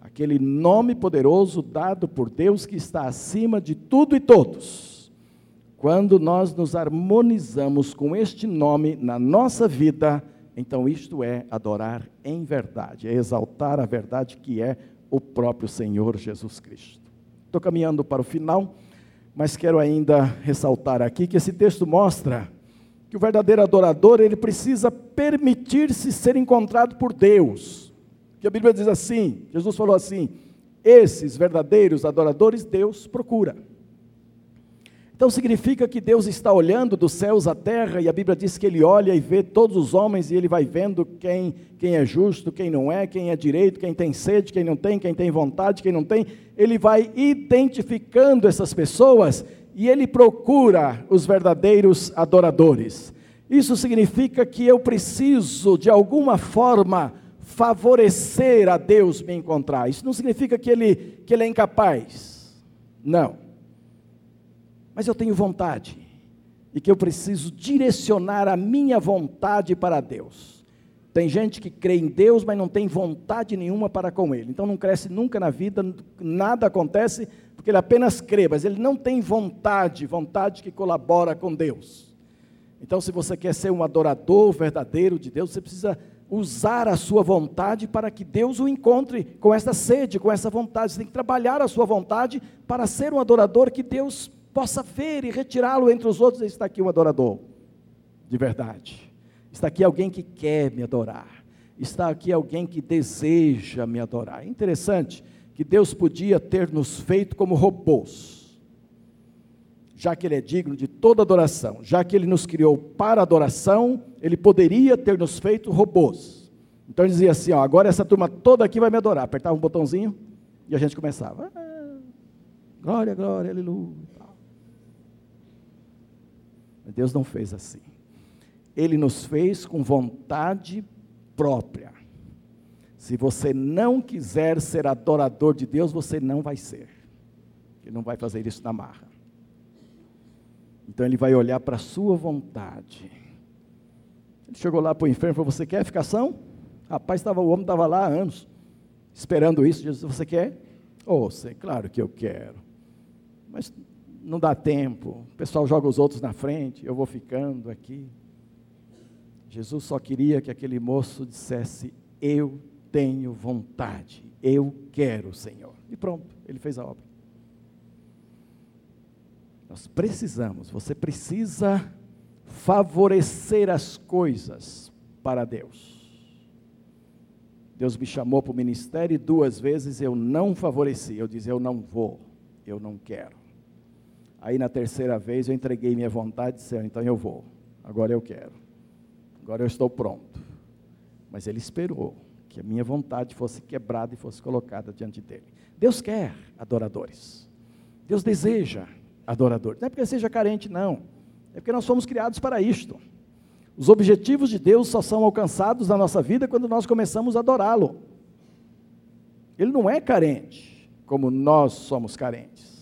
Aquele nome poderoso dado por Deus que está acima de tudo e todos quando nós nos harmonizamos com este nome na nossa vida, então isto é adorar em verdade, é exaltar a verdade que é o próprio Senhor Jesus Cristo. Estou caminhando para o final, mas quero ainda ressaltar aqui que esse texto mostra que o verdadeiro adorador, ele precisa permitir-se ser encontrado por Deus. Que a Bíblia diz assim, Jesus falou assim: esses verdadeiros adoradores Deus procura. Então significa que Deus está olhando dos céus à terra, e a Bíblia diz que Ele olha e vê todos os homens, e Ele vai vendo quem, quem é justo, quem não é, quem é direito, quem tem sede, quem não tem, quem tem vontade, quem não tem. Ele vai identificando essas pessoas e Ele procura os verdadeiros adoradores. Isso significa que eu preciso, de alguma forma, favorecer a Deus me encontrar. Isso não significa que Ele, que ele é incapaz. Não mas eu tenho vontade e que eu preciso direcionar a minha vontade para Deus. Tem gente que crê em Deus, mas não tem vontade nenhuma para com Ele. Então não cresce nunca na vida, nada acontece, porque ele apenas crê, mas ele não tem vontade, vontade que colabora com Deus. Então, se você quer ser um adorador verdadeiro de Deus, você precisa usar a sua vontade para que Deus o encontre com essa sede, com essa vontade. Você tem que trabalhar a sua vontade para ser um adorador que Deus possa ver e retirá-lo entre os outros. Está aqui um adorador de verdade. Está aqui alguém que quer me adorar. Está aqui alguém que deseja me adorar. É interessante que Deus podia ter nos feito como robôs, já que Ele é digno de toda adoração, já que Ele nos criou para adoração, Ele poderia ter nos feito robôs. Então ele dizia assim: ó, agora essa turma toda aqui vai me adorar. Apertava um botãozinho e a gente começava. Ah, glória, glória, aleluia. Deus não fez assim. Ele nos fez com vontade própria. Se você não quiser ser adorador de Deus, você não vai ser. Ele não vai fazer isso na marra. Então ele vai olhar para a sua vontade. Ele chegou lá para o inferno e falou: Você quer ficar são? Rapaz, tava, o homem estava lá há anos, esperando isso. Jesus, você quer? Oh, sei, claro que eu quero. Mas não dá tempo. O pessoal joga os outros na frente, eu vou ficando aqui. Jesus só queria que aquele moço dissesse: Eu tenho vontade, eu quero, Senhor. E pronto, ele fez a obra. Nós precisamos, você precisa favorecer as coisas para Deus. Deus me chamou para o ministério e duas vezes eu não favoreci. Eu dizia, eu não vou, eu não quero. Aí na terceira vez eu entreguei minha vontade disse, então eu vou, agora eu quero, agora eu estou pronto. Mas ele esperou que a minha vontade fosse quebrada e fosse colocada diante dele. Deus quer adoradores. Deus deseja adoradores. Não é porque seja carente, não. É porque nós fomos criados para isto. Os objetivos de Deus só são alcançados na nossa vida quando nós começamos a adorá-lo. Ele não é carente, como nós somos carentes.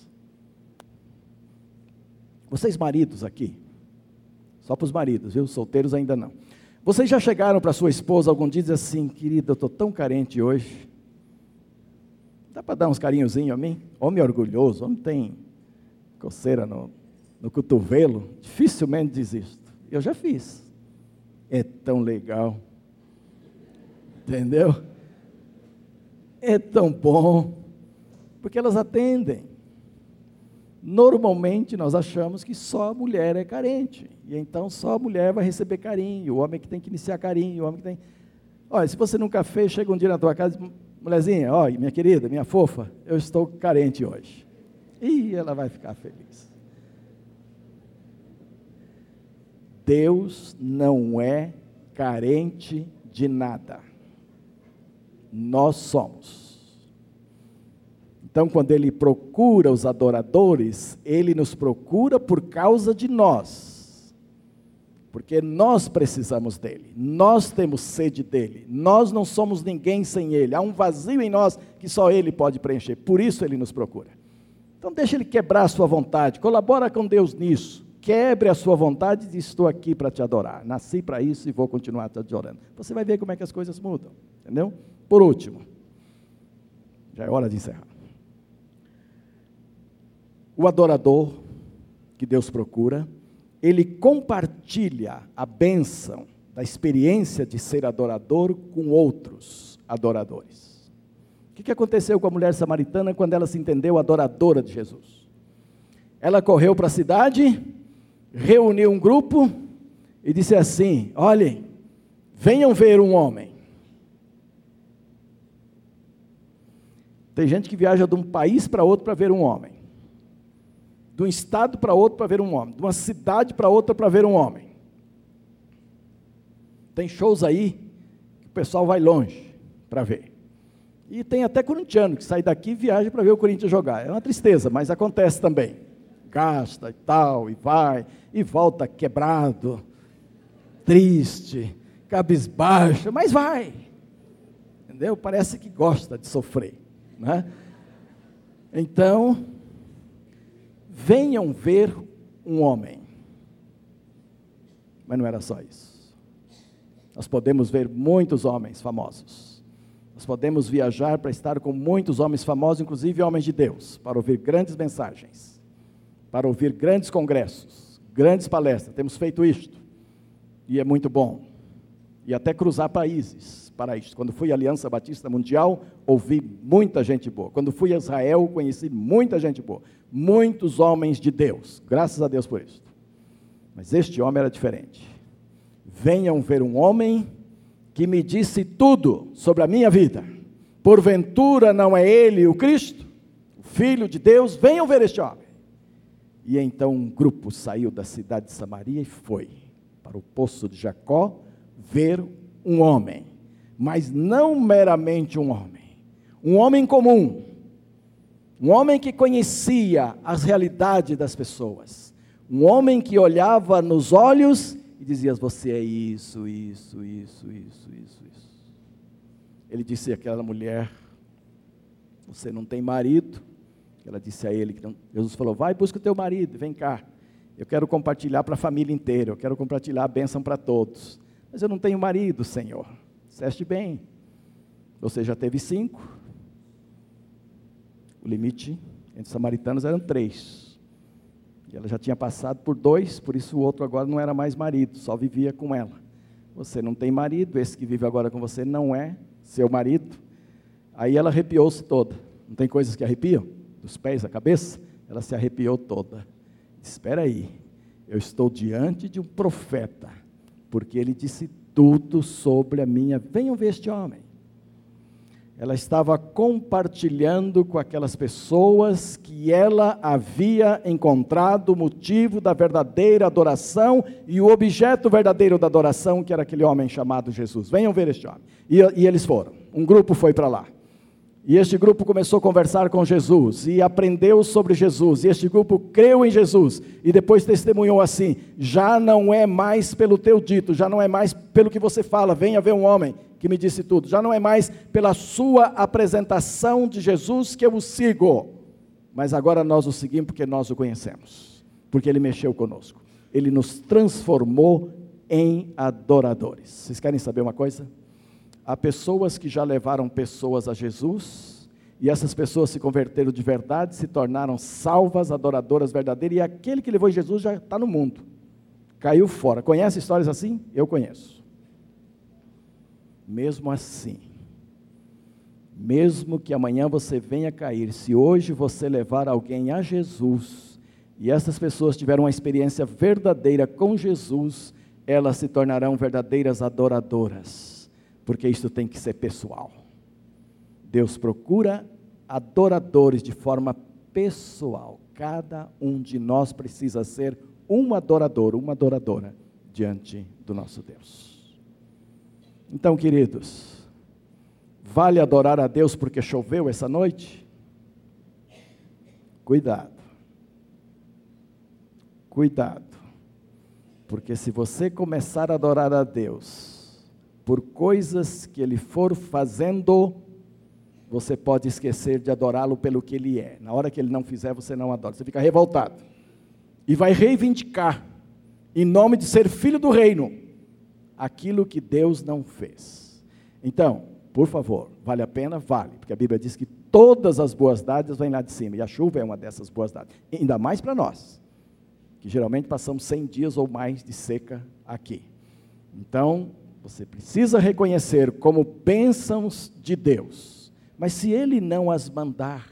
Vocês maridos aqui, só para os maridos, viu? Solteiros ainda não. Vocês já chegaram para sua esposa algum dia e assim, querida, eu estou tão carente hoje. Dá para dar uns carinhozinhos a mim? Homem orgulhoso, homem tem coceira no, no cotovelo, dificilmente desisto. Eu já fiz. É tão legal. Entendeu? É tão bom. Porque elas atendem. Normalmente nós achamos que só a mulher é carente. E então só a mulher vai receber carinho, o homem que tem que iniciar carinho, o homem que tem. Olha, se você nunca fez, chega um dia na tua casa e mulherzinha, olha, minha querida, minha fofa, eu estou carente hoje. E ela vai ficar feliz. Deus não é carente de nada. Nós somos. Então, quando ele procura os adoradores, ele nos procura por causa de nós. Porque nós precisamos dele, nós temos sede dele, nós não somos ninguém sem ele, há um vazio em nós que só ele pode preencher, por isso ele nos procura. Então, deixa ele quebrar a sua vontade, colabora com Deus nisso, quebre a sua vontade e Estou aqui para te adorar, nasci para isso e vou continuar te adorando. Você vai ver como é que as coisas mudam, entendeu? Por último, já é hora de encerrar. O adorador que Deus procura, ele compartilha a bênção da experiência de ser adorador com outros adoradores. O que aconteceu com a mulher samaritana quando ela se entendeu adoradora de Jesus? Ela correu para a cidade, reuniu um grupo e disse assim: Olhem, venham ver um homem. Tem gente que viaja de um país para outro para ver um homem de um estado para outro para ver um homem, de uma cidade para outra para ver um homem. Tem shows aí que o pessoal vai longe para ver. E tem até corintiano que sai daqui e viaja para ver o Corinthians jogar. É uma tristeza, mas acontece também. Gasta e tal, e vai, e volta quebrado, triste, cabisbaixo, mas vai. Entendeu? Parece que gosta de sofrer. Né? Então, venham ver um homem. Mas não era só isso. Nós podemos ver muitos homens famosos. Nós podemos viajar para estar com muitos homens famosos, inclusive homens de Deus, para ouvir grandes mensagens, para ouvir grandes congressos, grandes palestras. Temos feito isto. E é muito bom. E até cruzar países para isso. Quando fui à Aliança Batista Mundial, ouvi muita gente boa. Quando fui a Israel, conheci muita gente boa. Muitos homens de Deus. Graças a Deus por isso. Mas este homem era diferente. Venham ver um homem que me disse tudo sobre a minha vida. Porventura não é ele o Cristo, o Filho de Deus? Venham ver este homem. E então um grupo saiu da cidade de Samaria e foi para o poço de Jacó ver um homem, mas não meramente um homem, um homem comum, um homem que conhecia as realidades das pessoas, um homem que olhava nos olhos e dizia: Você é isso, isso, isso, isso, isso, isso. Ele disse àquela mulher: Você não tem marido. Ela disse a ele: que não. Jesus falou: Vai, busca o teu marido, vem cá. Eu quero compartilhar para a família inteira, eu quero compartilhar a bênção para todos. Mas eu não tenho marido, Senhor. Disseste bem. Você já teve cinco. O limite entre os samaritanos eram três. E ela já tinha passado por dois, por isso o outro agora não era mais marido, só vivia com ela. Você não tem marido, esse que vive agora com você não é seu marido. Aí ela arrepiou-se toda. Não tem coisas que arrepiam? Dos pés à cabeça? Ela se arrepiou toda. Espera aí, eu estou diante de um profeta, porque ele disse tudo sobre a minha. Venham ver este homem ela estava compartilhando com aquelas pessoas que ela havia encontrado o motivo da verdadeira adoração e o objeto verdadeiro da adoração, que era aquele homem chamado Jesus. Venham ver este homem. E, e eles foram. Um grupo foi para lá. E este grupo começou a conversar com Jesus e aprendeu sobre Jesus. E este grupo creu em Jesus e depois testemunhou assim: já não é mais pelo teu dito, já não é mais pelo que você fala, venha ver um homem que me disse tudo. Já não é mais pela sua apresentação de Jesus que eu o sigo, mas agora nós o seguimos porque nós o conhecemos, porque ele mexeu conosco. Ele nos transformou em adoradores. Vocês querem saber uma coisa? Há pessoas que já levaram pessoas a Jesus, e essas pessoas se converteram de verdade, se tornaram salvas, adoradoras verdadeiras, e aquele que levou Jesus já está no mundo, caiu fora. Conhece histórias assim? Eu conheço. Mesmo assim, mesmo que amanhã você venha cair, se hoje você levar alguém a Jesus, e essas pessoas tiveram uma experiência verdadeira com Jesus, elas se tornarão verdadeiras adoradoras porque isso tem que ser pessoal. Deus procura adoradores de forma pessoal. Cada um de nós precisa ser um adorador, uma adoradora diante do nosso Deus. Então, queridos, vale adorar a Deus porque choveu essa noite? Cuidado. Cuidado. Porque se você começar a adorar a Deus, por coisas que ele for fazendo, você pode esquecer de adorá-lo pelo que ele é. Na hora que ele não fizer, você não adora. Você fica revoltado. E vai reivindicar, em nome de ser filho do reino, aquilo que Deus não fez. Então, por favor, vale a pena? Vale, porque a Bíblia diz que todas as boas dádivas vêm lá de cima, e a chuva é uma dessas boas dádivas. Ainda mais para nós, que geralmente passamos 100 dias ou mais de seca aqui. Então, você precisa reconhecer como bênçãos de Deus. Mas se Ele não as mandar,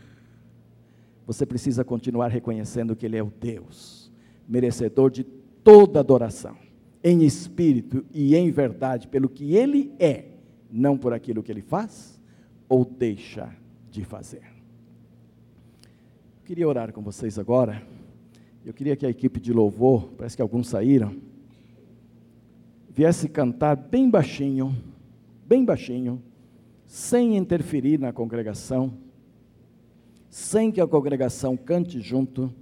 você precisa continuar reconhecendo que Ele é o Deus, merecedor de toda adoração, em espírito e em verdade, pelo que Ele é, não por aquilo que Ele faz ou deixa de fazer. Eu queria orar com vocês agora. Eu queria que a equipe de louvor, parece que alguns saíram viesse cantar bem baixinho, bem baixinho, sem interferir na congregação, sem que a congregação cante junto,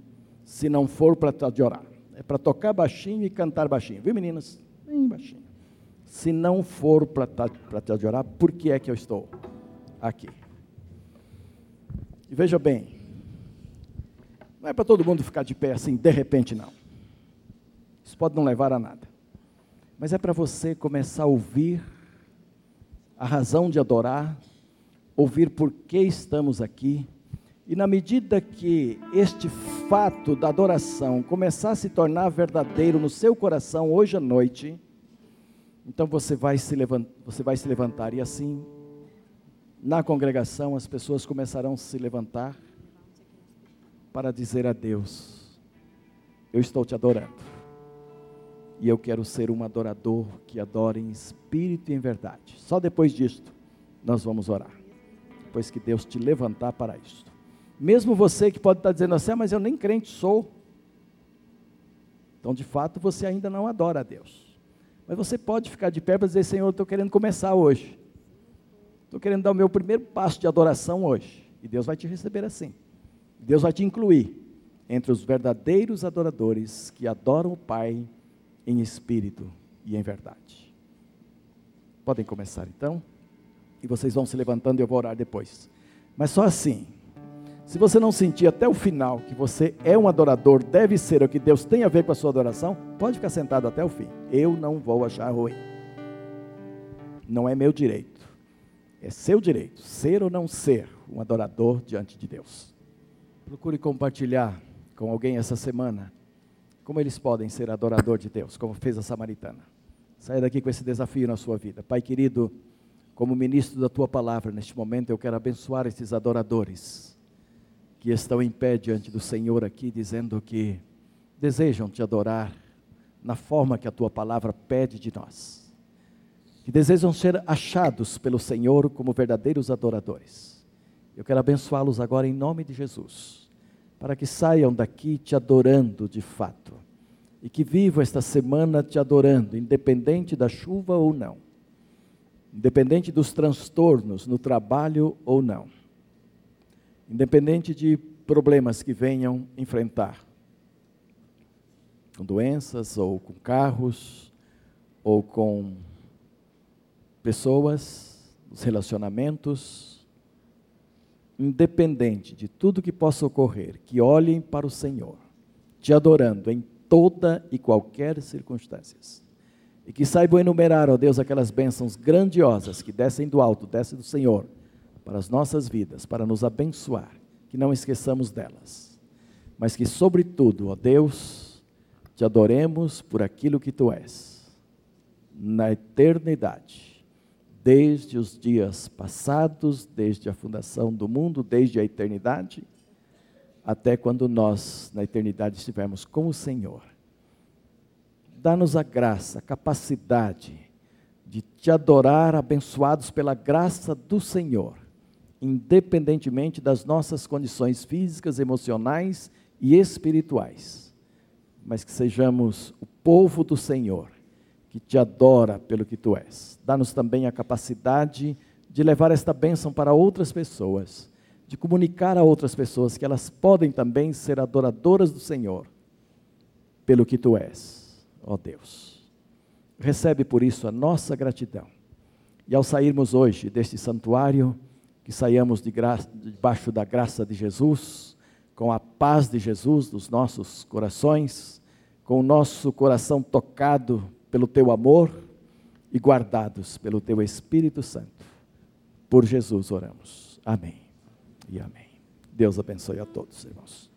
se não for para orar. É para tocar baixinho e cantar baixinho, viu meninas? Bem baixinho. Se não for para te adorar, por que é que eu estou aqui? E veja bem, não é para todo mundo ficar de pé assim, de repente, não. Isso pode não levar a nada mas é para você começar a ouvir a razão de adorar, ouvir por que estamos aqui, e na medida que este fato da adoração começar a se tornar verdadeiro no seu coração hoje à noite, então você vai se levantar, você vai se levantar. E assim na congregação as pessoas começarão a se levantar para dizer a Deus: Eu estou te adorando e eu quero ser um adorador que adora em espírito e em verdade. Só depois disto nós vamos orar. Depois que Deus te levantar para isto. Mesmo você que pode estar dizendo assim, ah, mas eu nem crente sou. Então, de fato, você ainda não adora a Deus. Mas você pode ficar de pé para dizer, Senhor, estou querendo começar hoje. Estou querendo dar o meu primeiro passo de adoração hoje. E Deus vai te receber assim. Deus vai te incluir entre os verdadeiros adoradores que adoram o Pai em espírito e em verdade. Podem começar então, e vocês vão se levantando e eu vou orar depois. Mas só assim, se você não sentir até o final que você é um adorador, deve ser o que Deus tem a ver com a sua adoração, pode ficar sentado até o fim. Eu não vou achar ruim. Não é meu direito. É seu direito, ser ou não ser um adorador diante de Deus. Procure compartilhar com alguém essa semana como eles podem ser adorador de Deus, como fez a samaritana. Saia daqui com esse desafio na sua vida. Pai querido, como ministro da tua palavra, neste momento eu quero abençoar esses adoradores que estão em pé diante do Senhor aqui, dizendo que desejam te adorar na forma que a tua palavra pede de nós. Que desejam ser achados pelo Senhor como verdadeiros adoradores. Eu quero abençoá-los agora em nome de Jesus para que saiam daqui te adorando de fato. E que vivam esta semana te adorando, independente da chuva ou não. Independente dos transtornos no trabalho ou não. Independente de problemas que venham enfrentar. Com doenças, ou com carros, ou com pessoas, os relacionamentos, independente de tudo que possa ocorrer, que olhem para o Senhor, te adorando em toda e qualquer circunstâncias. E que saibam enumerar, ó Deus, aquelas bênçãos grandiosas que descem do alto, descem do Senhor, para as nossas vidas, para nos abençoar, que não esqueçamos delas. Mas que, sobretudo, ó Deus, te adoremos por aquilo que tu és, na eternidade desde os dias passados, desde a fundação do mundo, desde a eternidade, até quando nós, na eternidade, estivermos com o Senhor. Dá-nos a graça, a capacidade de te adorar, abençoados pela graça do Senhor, independentemente das nossas condições físicas, emocionais e espirituais, mas que sejamos o povo do Senhor que te adora pelo que tu és. Dá-nos também a capacidade de levar esta bênção para outras pessoas, de comunicar a outras pessoas que elas podem também ser adoradoras do Senhor pelo que tu és, ó Deus. Recebe por isso a nossa gratidão. E ao sairmos hoje deste santuário, que saiamos de debaixo da graça de Jesus, com a paz de Jesus nos nossos corações, com o nosso coração tocado pelo teu amor e guardados pelo teu Espírito Santo. Por Jesus oramos. Amém e amém. Deus abençoe a todos, irmãos.